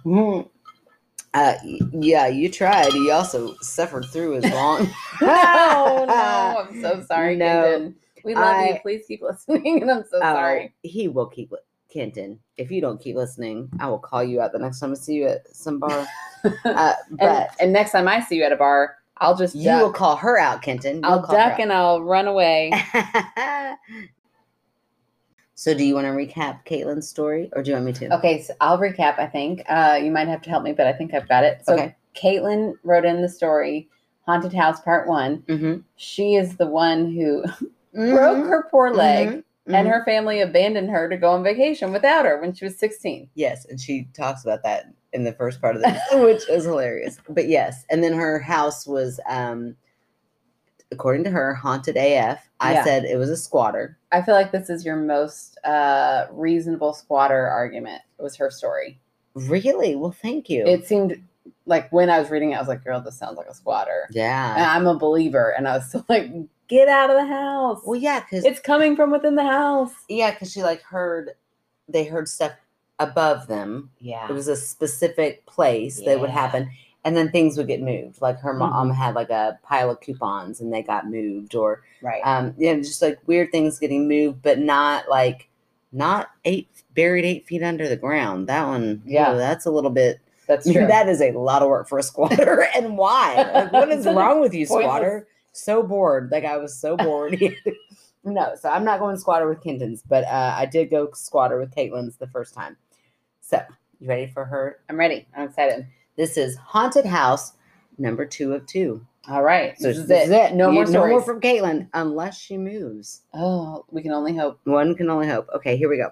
Uh, yeah, you tried. You also suffered through as long. oh no, I'm so sorry, No. We love you. Please keep listening, and I'm so Oh, sorry. He will keep li- Kenton. If you don't keep listening, I will call you out the next time I see you at some bar. Uh, And, but and next time I see you at a bar, I'll just you duck. will call her out, Kenton. You'll I'll duck and I'll run away. so, do you want to recap Caitlin's story, or do you want me to? Okay, so I'll recap. I think uh, you might have to help me, but I think I've got it. So Okay. Caitlin wrote in the story, "Haunted House Part One." Mm-hmm. She is the one who broke her poor leg, and her family abandoned her to go on vacation without her when she was 16. Yes, and she talks about that in the first part of the which is hilarious. But yes, and then her house was um according to her haunted AF. I Yeah. said it was a squatter. I feel like this is your most uh, reasonable squatter argument. It was her story? Really? Well, thank you. It seemed like when I was reading it, I was like, "Girl, this sounds like a squatter." And yeah. I'm a believer, and I was still like, "Get out of the house! Well, yeah, because it's coming from within the house." yeah, because she like heard they heard stuff above them. Yeah, It was a specific place that would happen. And then things would get moved. Like her mom Mhm. had like a pile of coupons and they got moved, or right. um, you know, just like weird things getting moved, but not like not eight buried eight feet under the ground. That one, Yeah. yeah, that's a little bit. That's true. That is a lot of work for a squatter. and why? Like, what is wrong with you, squatter? So bored. Like I was so bored. no, so I'm not going squatter with Kenton's, but uh, I did go squatter with Caitlin's the first time. So you ready for her? I'm ready. I'm excited. This is haunted house number two of two. All right, So this is it. No You- more no more from Caitlin unless she moves. oh, we can only hope. One can only hope. Okay, here we go.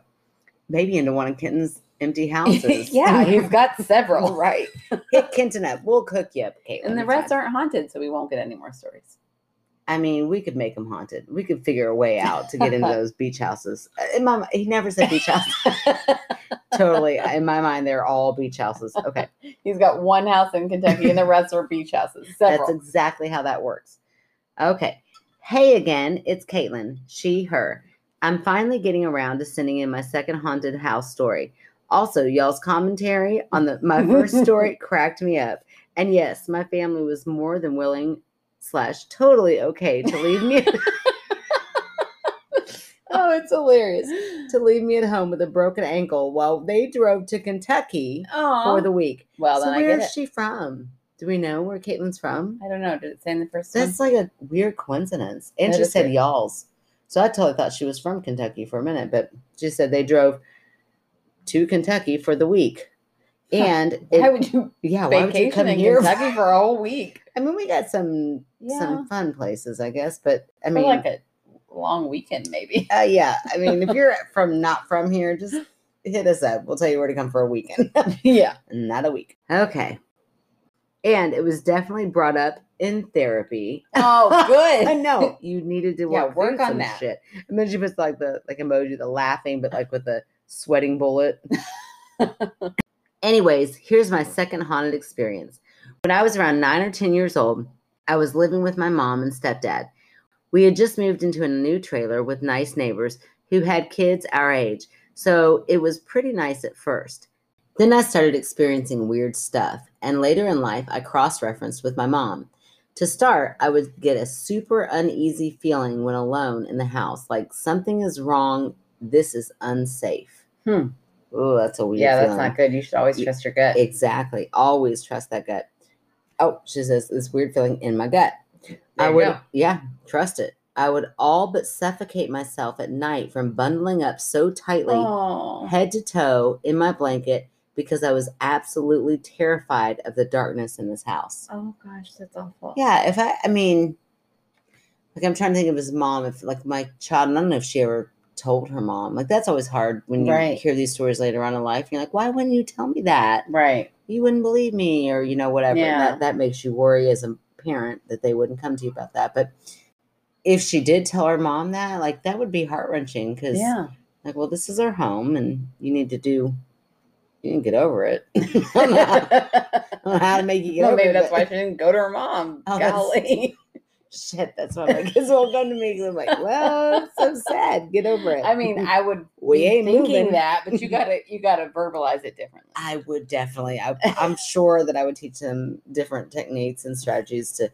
Maybe into one of Kenton's empty houses. yeah, you've got several, right. Hit Kenton up. We'll cook you up, Caitlin. and the rest fine. aren't haunted, so we won't get any more stories. I mean, we could make them haunted. We could figure a way out to get into those beach houses. Uh, In my, he never said beach house. totally. In my mind, they're all beach houses. Okay. He's got one house in Kentucky, and the rest are beach houses. Several. That's exactly how that works. Okay. Hey again, it's Caitlin. She, her. I'm finally getting around to sending in my second haunted house story. Also, y'all's commentary on the my first story cracked me up. And yes, my family was more than willing slash totally okay to leave me oh, it's hilarious. to leave me at home with a broken ankle while they drove to Kentucky Oh, for the week. well, so then I get is she from? Do we know where Caitlin's from? I don't know. Did it say in the first That's one? like a weird coincidence. And That she said y'all's. So I totally thought she was from Kentucky for a minute, but she said they drove to Kentucky for the week. And Why it, would you yeah, why would you come in here? Kentucky for a whole week? I mean, we got some Yeah, some fun places, I guess, but I mean, like a long weekend, maybe. uh, yeah, I mean, if you're from not from here, just hit us up. We'll tell you where to come for a weekend. yeah. not a week. Okay. And it was definitely brought up in therapy. Oh, good. I know you needed to Yeah, work, work on some that. shit. And then she puts like the like emoji, the laughing, but like with the sweating bullet. Anyways, here's my second haunted experience. When I was around nine or ten years old, I was living with my mom and stepdad. We had just moved into a new trailer with nice neighbors who had kids our age, so it was pretty nice at first. Then I started experiencing weird stuff, and later in life, I cross referenced with my mom. To start, I would get a super uneasy feeling when alone in the house, like something is wrong, this is unsafe. Hmm. Oh, that's a weird Yeah, that's feeling. not good. You should always Y- trust your gut. Exactly. Always trust that gut. Oh, she says this weird feeling in my gut. I There you would, go. yeah, trust it. I would all but suffocate myself at night from bundling up so tightly, head to toe, in my blanket because I was absolutely terrified of the darkness in this house. oh gosh, that's awful. Yeah, if I, I mean, like I'm trying to think of his mom. If like my child, I don't know if she ever told her mom. Like that's always hard when you Right. hear these stories later on in life. You're like, why wouldn't you tell me that? Right. you wouldn't believe me or you know whatever Yeah. that that makes you worry as a parent that they wouldn't come to you about that but if she did tell her mom that like that would be heart-wrenching because Yeah. like well this is our home and you need to do you can get over it I don't know how- I don't know how to make you get well, over maybe it that's but- why she didn't go to her mom. Oh, that's- Golly. Shit, that's why my kids won't come to me. I'm like, well, it's so sad. Get over it. I mean, I would We be ain't thinking moving. that, but you gotta you gotta verbalize it differently. I would definitely. I, I'm sure that I would teach them different techniques and strategies to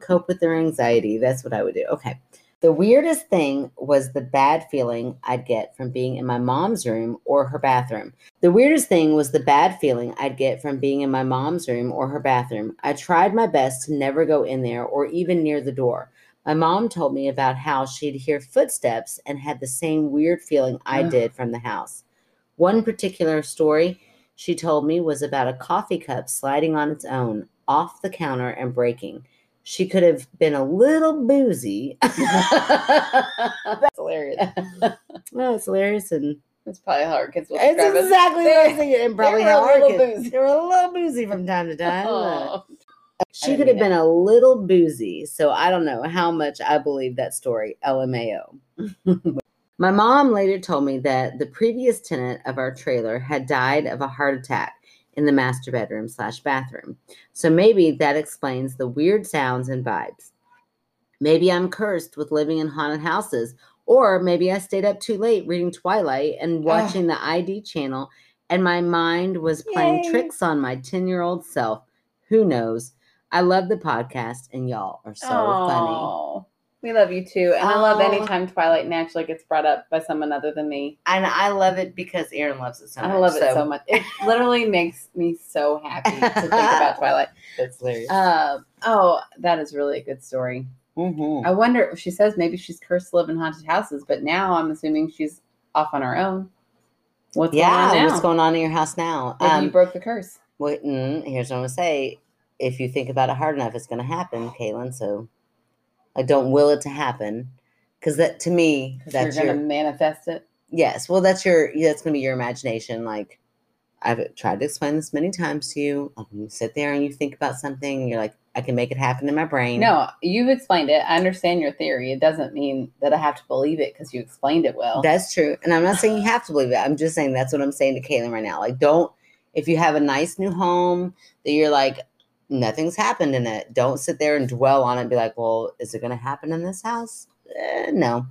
cope with their anxiety. That's what I would do. Okay. The weirdest thing was the bad feeling I'd get from being in my mom's room or her bathroom. The weirdest thing was the bad feeling I'd get from being in my mom's room or her bathroom. I tried my best to never go in there or even near the door. My mom told me about how she'd hear footsteps and had the same weird feeling I did from the house. One particular story she told me was about a coffee cup sliding on its own off the counter and breaking. She could have been a little boozy. That's hilarious. well, it's hilarious and That's probably how our kids will it's exactly what I was thinking. And probably how a our little kids- boozy. They were a little boozy from time to time. Oh. She could have been a little boozy, so I don't know how much I believe that story. LMAO. My mom later told me that the previous tenant of our trailer had died of a heart attack in the master bedroom slash bathroom. So maybe that explains the weird sounds and vibes. Maybe I'm cursed with living in haunted houses, or maybe I stayed up too late reading Twilight and watching the ID channel, and my mind was playing Yay. tricks on my 10 year old self. Who knows? I love the podcast, and y'all are so funny. Aw. We love you too. And I love Aw. anytime Twilight naturally gets brought up by someone other than me. And I love it because Aaron loves it so much. I love it so much. It literally makes me so happy to think about Twilight. That's hilarious. Um, oh, that is really a good story. Mhm. I wonder, if she says maybe she's cursed to live in haunted houses, but now I'm assuming she's off on her own. What's Yeah, going on now? what's going on in your house now? Maybe Um, you broke the curse. Wait, mm, here's what I'm gonna say. If you think about it hard enough, it's gonna happen, Kaylin. So, I don't will it to happen, because that to me that's You're your to manifest it. yes. Well, that's your that's gonna be your imagination. Like I've tried to explain this many times to you. Like you sit there and you think about something, you're like, I can make it happen in my brain. No, you've explained it. I understand your theory. It doesn't mean that I have to believe it because you explained it well. That's true. And I'm not saying you have to believe it. I'm just saying that's what I'm saying to Kaylin right now. Like, don't, if you have a nice new home that you're like, nothing's happened in it, don't sit there and dwell on it and be like, well, is it going to happen in this house? Eh, no,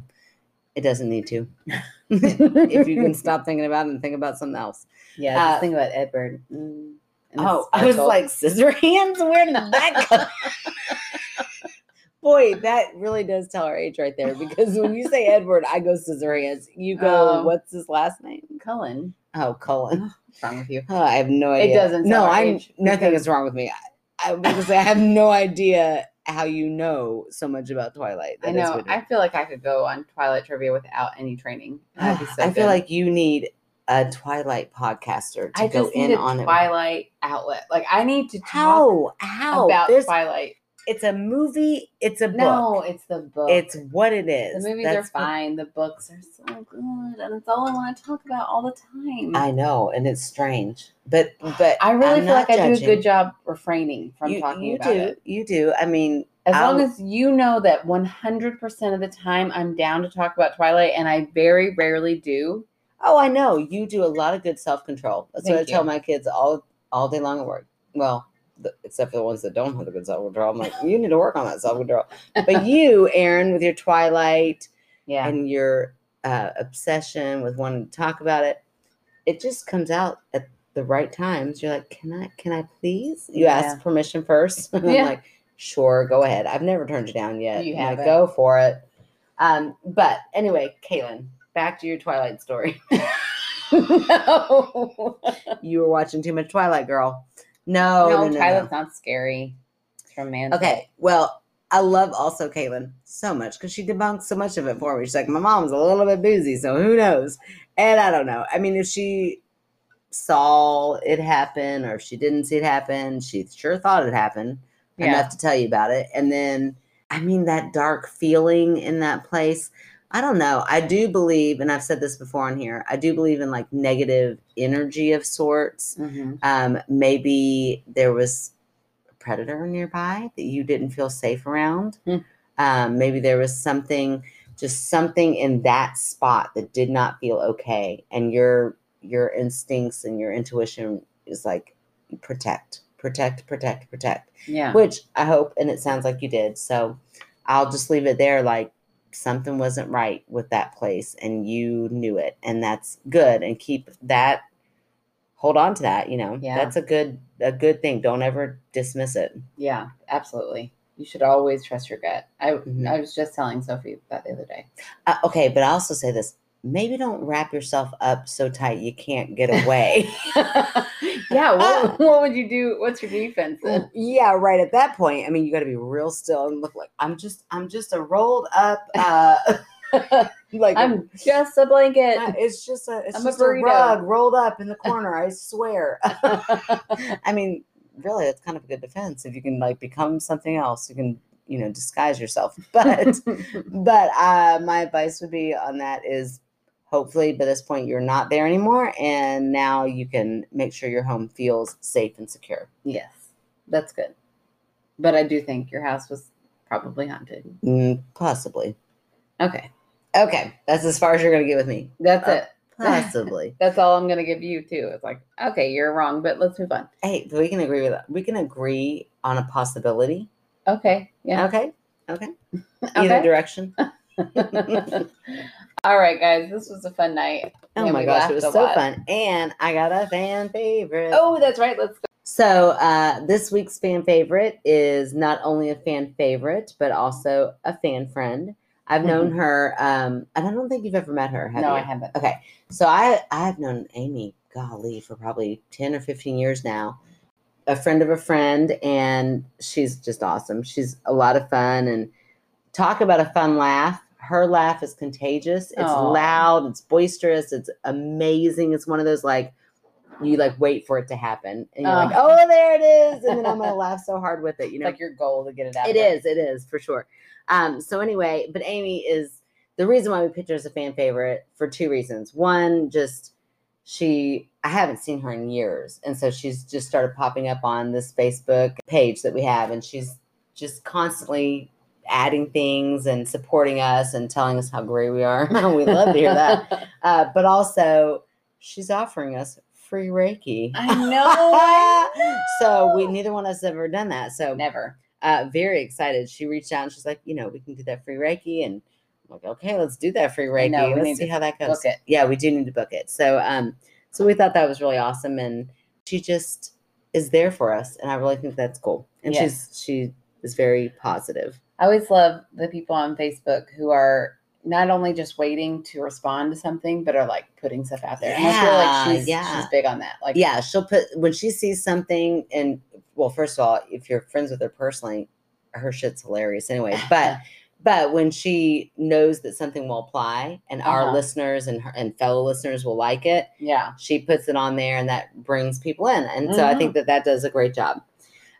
it doesn't need to. if you can stop thinking about it and think about something else. yeah, just uh, think about Edward. Mm, Oh, I was like, scissor hands? Where did that come? Boy, that really does tell our age right there because when you say Edward, I go scissor hands. You go, Um, what's his last name? Cullen. Oh, Cullen. What's wrong with you? Oh, I have no idea. It doesn't tell No, I'm nothing is wrong with me. I, I was gonna say I have no idea how you know so much about Twilight. I know. I feel like I could go on Twilight trivia without any training. So I feel like you need a Twilight podcaster to I go in need a on it. Twilight outlet. Like I need to talk How? How? about There's- Twilight. It's a movie. It's a book. No, it's the book. It's what it is. the movies That's are what- fine. The books are so good, and it's all I want to talk about all the time. I know, and it's strange, but but I really I'm feel like not I do a good job refraining from You, talking you about do. it. You do. I mean, As long I'll- as you know that 100% of the time I'm down to talk about Twilight, and I very rarely do. Oh, I know. You do a lot of good self control. That's what I Thank tell my kids all all day long at work. Well, the, except for the ones that don't have the good self control. I'm like, you need to work on that self control. But you, Aaron, with your Twilight Yeah. and your uh, obsession with wanting to talk about it, it just comes out at the right times. You're like, can I? Can I please? You Yeah. ask permission first. I'm Yeah. like, sure, go ahead. I've never turned you down yet. You I'm like, go for it. Um, but anyway, Kaylin, back to your Twilight story. no. you were watching too much Twilight, girl. No, no, no, no, no. Not scary. It's romantic. Okay, well, I love also Caitlin so much because she debunks so much of it for me. She's like, my mom's a little bit boozy, so who knows? And I don't know. I mean, if she saw it happen or if she didn't see it happen, she sure thought it happened Yeah. enough to tell you about it. And then, I mean, that dark feeling in that place. I don't know. I do believe, and I've said this before on here, I do believe in like negative energy of sorts. Mhm. Um, maybe there was a predator nearby that you didn't feel safe around. Hmm. Um, maybe there was something, just something in that spot that did not feel okay, and your your instincts and your intuition is like protect, protect, protect, protect. Yeah. Which I hope, and it sounds like you did. So I'll just leave it there like something wasn't right with that place and you knew it and that's good and keep that hold on to that, you know. Yeah. That's a good a good thing. Don't ever dismiss it. Yeah, absolutely. You should always trust your gut. I Mhm. I was just telling Sophie that the other day. Uh, okay, but I also say this, maybe don't wrap yourself up so tight you can't get away. yeah, what, what would you do? What's your defense then? yeah, right at that point. I mean, you got to be real still and look like I'm just I'm just a rolled up uh like I'm just a blanket. It's just a it's I'm a just a, burrito. rug rolled up in the corner. I swear. I mean, really, it's kind of a good defense if you can like become something else. You can you know disguise yourself. But but uh, my advice would be on that is hopefully by this point you're not there anymore, and now you can make sure your home feels safe and secure. yes, that's good. But I do think your house was probably haunted. Mm, possibly. Okay, Okay, that's as far as you're gonna get with me. that's Uh, it. Possibly. That's all I'm gonna give you too. It's like, okay, you're wrong, but let's move on. hey, we can agree with that. We can agree on a possibility. Okay, yeah. Okay. Okay. Either direction. All right, guys, this was a fun night. Oh my gosh, it was so lot. fun. And I got a fan favorite. Oh, that's right. Let's go. So uh, this week's fan favorite is not only a fan favorite, but also a fan friend. I've known her, um, and I don't think you've ever met her, have no, you? I haven't. Okay, so I I've known Amy, golly, for probably ten or fifteen years now. A friend of a friend, and she's just awesome. She's a lot of fun, and talk about a fun laugh. Her laugh is contagious. It's Aw. loud. It's boisterous. It's amazing. It's one of those like you like wait for it to happen, and you're like, Oh. there it is, and then I'm gonna laugh so hard with it. You It's know, like your goal to get it out. it is. It is for sure. Um, so anyway, but Amy is the reason why we picked her as a fan favorite for two reasons. One, just she I haven't seen her in years, and so she's just started popping up on this Facebook page that we have, and she's just constantly adding things and supporting us and telling us how great we are. we love to hear that. Uh, but also, she's offering us free Reiki. I know. I so we neither one of us ever done that. So Never. Uh, very excited. She reached out and she's like, you know, we can do that free Reiki. And I'm like, okay, let's do that free Reiki. know, let's see how that goes. Yeah, we do need to book it. So, um, so we thought that was really awesome. And she just is there for us. And I really think that's cool. And Yes. she's, she is very positive. I always love the people on Facebook who are not only just waiting to respond to something, but are like putting stuff out there. and I feel Yeah, like she's yeah. she's big on that. Like yeah, she'll put, when she sees something and well, first of all, if you're friends with her personally, her shit's hilarious anyway. But but when she knows that something will apply and our Uh-huh. listeners and her and fellow listeners will like it, yeah. she puts it on there and that brings people in. And so I think that that does a great job.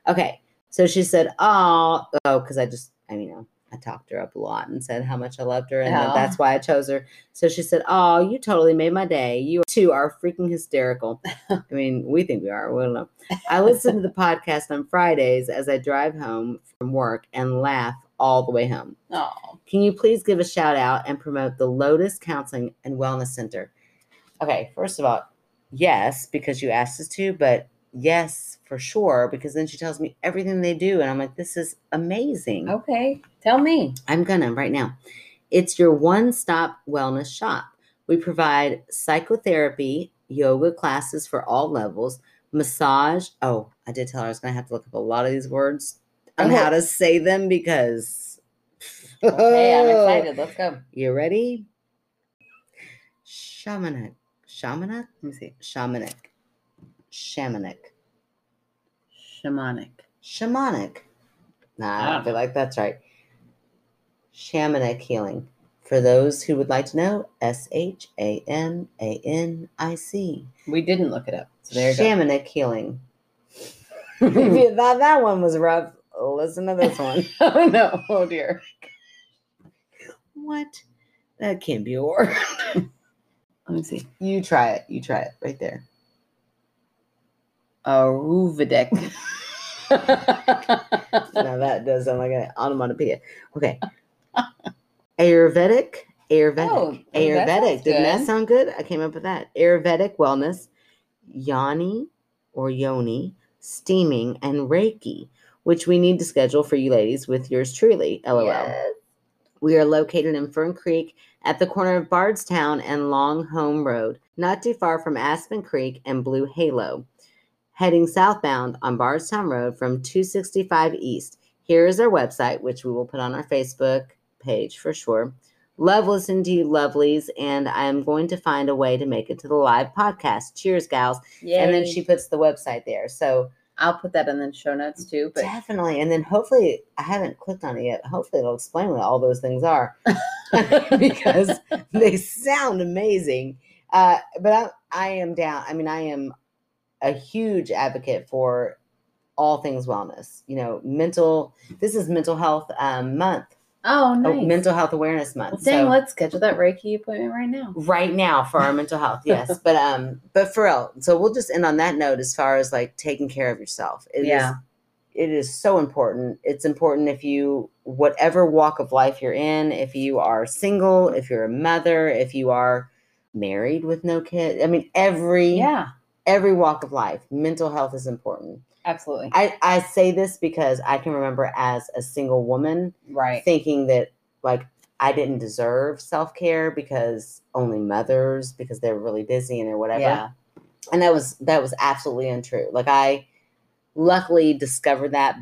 Okay. So she said, Oh, oh, because I just, I mean, you know, I talked her up a lot and said how much I loved her. And that that's why I chose her. So she said, Oh, you totally made my day. You two are freaking hysterical. I mean, we think we are. We don't know. I listen to the podcast on Fridays as I drive home from work and laugh all the way home. Oh. Can you please give a shout out and promote the Lotus Counseling and Wellness Center? Okay, first of all, yes, because you asked us to, but yes, for sure, because then she tells me everything they do. And I'm like, this is amazing. Okay. Tell me. I'm gonna right now. It's your one stop wellness shop. We provide psychotherapy, yoga classes for all levels, massage. Oh, I did tell her I was gonna have to look up a lot of these words on Oh. how to say them because. Okay, I'm excited. Let's go. You ready? Shamanic. Shamanic? Let me see. Shamanic. Shamanic. Shamanic. Shamanic. Nah, I don't don't feel like that's right. Shamanic healing. For those who would like to know, S H A M A N I C. We didn't look it up. So there Shamanic healing. if you thought that one was rough, listen to this one. oh no. Oh dear. what? That can't be a word. Let me see. You try it. You try it right there. Aruvidec. now that does sound like an onomatopoeia. Okay. Ayurvedic. Ayurvedic. Oh, Ayurvedic. Didn't that sound good? I came up with that. Ayurvedic wellness, yoni or yoni, steaming, and Reiki. which we need to schedule for you ladies with yours truly. LOL. Yes. We are located in Fern Creek at the corner of Bardstown and Long Home Road, not too far from Aspen Creek and Blue Halo. Heading southbound on Bardstown Road from 265 East. Here is our website, which we will put on our Facebook page for sure. Love listening to you, lovelies, and I'm going to find a way to make it to the live podcast. Cheers, gals. And then she puts the website there. So I'll put that in the show notes too. But definitely. And then hopefully, I haven't clicked on it yet. Hopefully, it'll explain what all those things are because they sound amazing. Uh, but I, I am down. I mean, I am a huge advocate for all things wellness. You know, mental. This is Mental Health um, Month, oh, nice. oh, Mental Health Awareness Month. Well, dang, So- let's schedule that Reiki appointment right now. right now for our mental health yes but um but for real so we'll just end on that note as far as like taking care of yourself It is- Yeah. it is so important it's important if you whatever walk of life you're in if you are single if you're a mother if you are married with no kid i mean every Yeah, every walk of life mental health is important absolutely. i i say this because i can remember as a single woman Right. thinking that like I didn't deserve self care because only mothers because they're really busy and or whatever. Yeah. And that was that was absolutely untrue. Like I luckily discovered that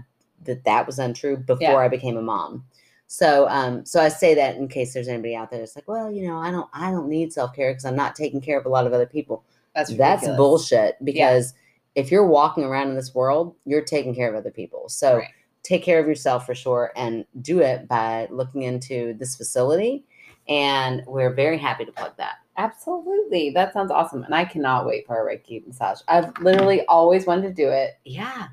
that that was untrue before Yeah. I became a mom. So um so I say that in case there's anybody out there that's like, well, you know, I don't I don't need self care because I'm not taking care of a lot of other people. That's That's bullshit because if you're walking around in this world, you're taking care of other people. So Right. take care of yourself for sure and do it by looking into this facility. And we're very happy to plug that. Absolutely. That sounds awesome. And I cannot wait for a Reiki massage. I've literally always wanted to do it. Yeah.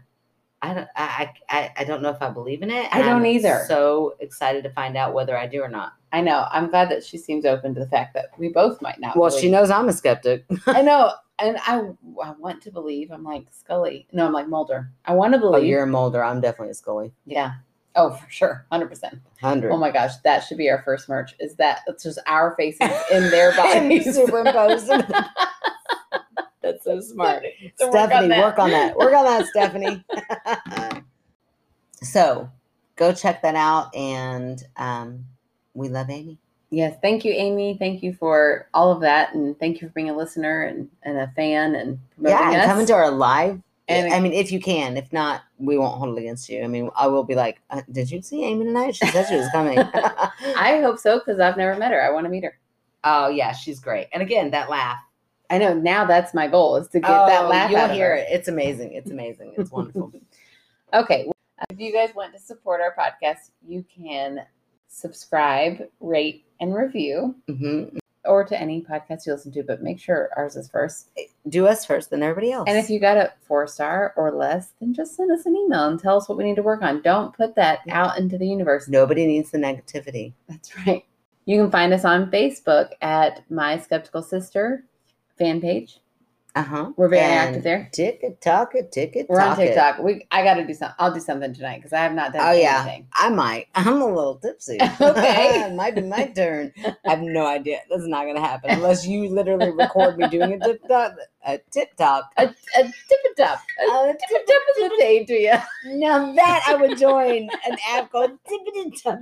I don't, I, I, I- don't know if I believe in it. I don't I'm either. So excited to find out whether I do or not. I know. I'm glad that she seems open to the fact that we both might not. Well, she knows I'm a skeptic. I know. And I, I want to believe. I'm like Scully. No, I'm like Mulder. I want to oh, believe. you're a Mulder. I'm definitely a Scully. yeah. Oh, for sure. 100%. 100. Oh my gosh. That should be our first merch. Is that it's just our faces in their bodies. Superimposed. That's so smart. So work on Stephanie, that. work on that. Work on that, Stephanie. so go check that out. And um, we love Amy. Yes, thank you, Amy. Thank you for all of that, and thank you for being a listener and, and a fan and promoting yeah, and us. coming to our live. And- I mean, if you can, if not, we won't hold it against you. I mean, I will be like, uh, "Did you see Amy tonight? She said she was coming." I hope so because I've never met her. I want to meet her. oh yeah, she's great. And again, that laugh. I know now that's my goal is to get that Oh, laugh You'll hear it. It's amazing. It's amazing. It's wonderful. Okay, if you guys want to support our podcast, you can subscribe, rate, and review, hmm or to any podcast you listen to. But make sure ours is first. Do us first, then everybody else. And if you got a four star or less, then just send us an email and tell us what we need to work on. Don't put that out into the universe. nobody needs the negativity. That's right. You can find us on Facebook at My Skeptical Sister fan page. Uh huh. We're very active there. Ticket talk it, ticket We're on talk it. TikTok. We I got to do something. I'll do something tonight because I have not done Oh yeah. I might. I'm a little tipsy. Okay. it might be my turn. I have no idea. That's not gonna happen unless you literally record me doing a tip top. A tip top. A, a tip a top. A tip a top is a day to you. now that I would join an app called Tippity Top.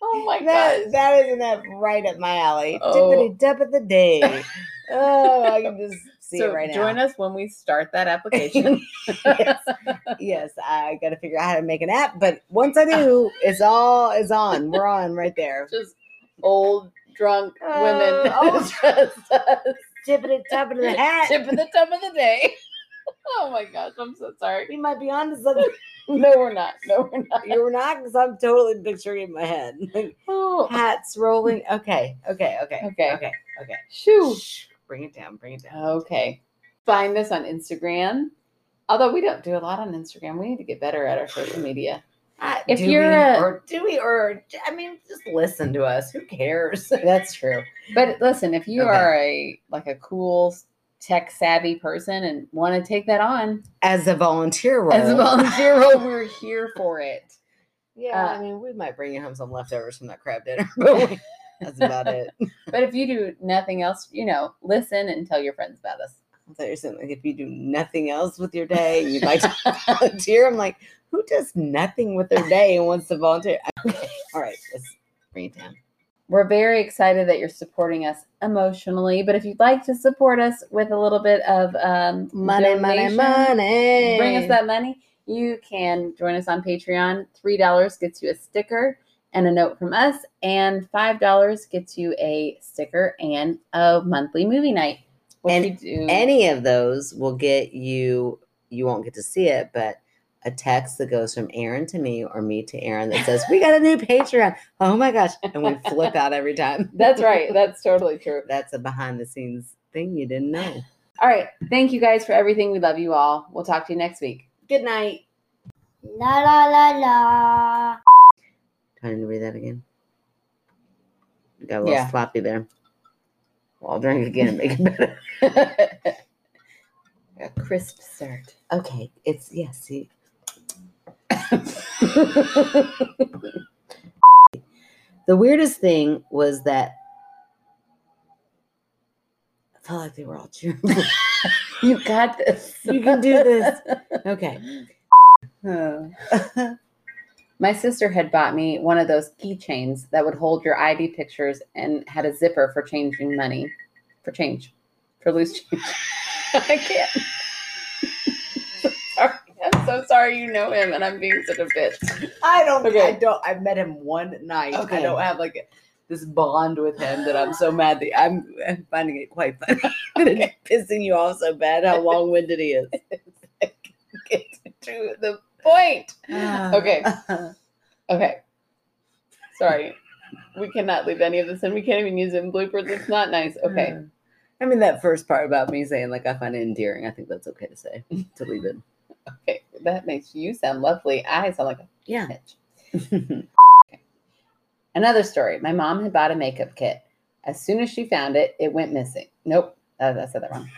Oh my That god. that is an that right up my alley. Oh. Tippity top of the day. Oh, I can just see so it right now. join us when we start that application. yes, yes, I got to figure out how to make an app. But once I do, it's all is on. We're on right there. Just old drunk women. Uh, oh. Just us. Tippity top of the hat. Tip of the top of the day. Oh my gosh, I'm so sorry. You might be on onto something. No, we're not. No, we're not. You're not, because I'm totally picturing in my head. Like, Oh, hats rolling. Okay, okay, okay, Okay. okay, okay. shoo. Shh, Bring it down. Bring it down. Okay. Find us on Instagram. Although we don't do a lot on Instagram, we need to get better at our social media. Uh, If you're we, a- or do we, or I mean, just listen to us. Who cares? That's true. But listen, if you Okay. are a like a cool tech savvy person and want to take that on As a volunteer role. as a volunteer role, we're here for it. Yeah, Uh, I mean, we might bring you home some leftovers from that crab dinner, but we- that's about it. But if you do nothing else, you know, listen and tell your friends about us. I thought you were saying like if you do nothing else with your day you'd like to volunteer. I'm like, who does nothing with their day and wants to volunteer? Okay, all right, let's bring it down. We're very excited that you're supporting us emotionally, but if you'd like to support us with a little bit of um, Money, money, donation, money. bring us that money, you can join us on Patreon. $3 gets you a sticker and a note from us, and $5 gets you a sticker and a monthly movie night. which And. Any of those will get you. You won't get to see it, but a text that goes from Aaron to me or me to Aaron that says, "We got a new Patreon." Oh my gosh! And we flip out every time. That's right. That's totally true. That's a behind the scenes thing you didn't know. All right. Thank you guys for everything. We love you all. We'll talk to you next week. Good night. La la la la. Do I need to read that again? Got a little Yeah. sloppy there. Well, I'll drink it again and make it better. a crisp start. Okay, it's yes. see. the weirdest thing was that I felt like they were all cheering. You got this. You can do this. okay. Oh. My sister had bought me one of those keychains that would hold your ID pictures and had a zipper for changing money, for change, for loose change. I can't. So sorry you know him and I'm being such a bitch. I don't. Okay. I don't. I've met him one night. Okay. I don't have like a, this bond with him that I'm so mad that I'm, I'm finding it quite funny. Okay. Pissing you off so bad how long winded he is. Get to the point. Ah. Okay. Okay. Sorry. We cannot leave any of this in. We can't even use it in bloopers. It's not nice. Okay. Hmm. I mean that first part about me saying like I find it endearing. I think that's okay to say to leave it. Okay. That makes you sound lovely. I sound like a Yeah. bitch. Another story. My mom had bought a makeup kit. As soon as she found it, it went missing. Nope. Uh, I said that wrong.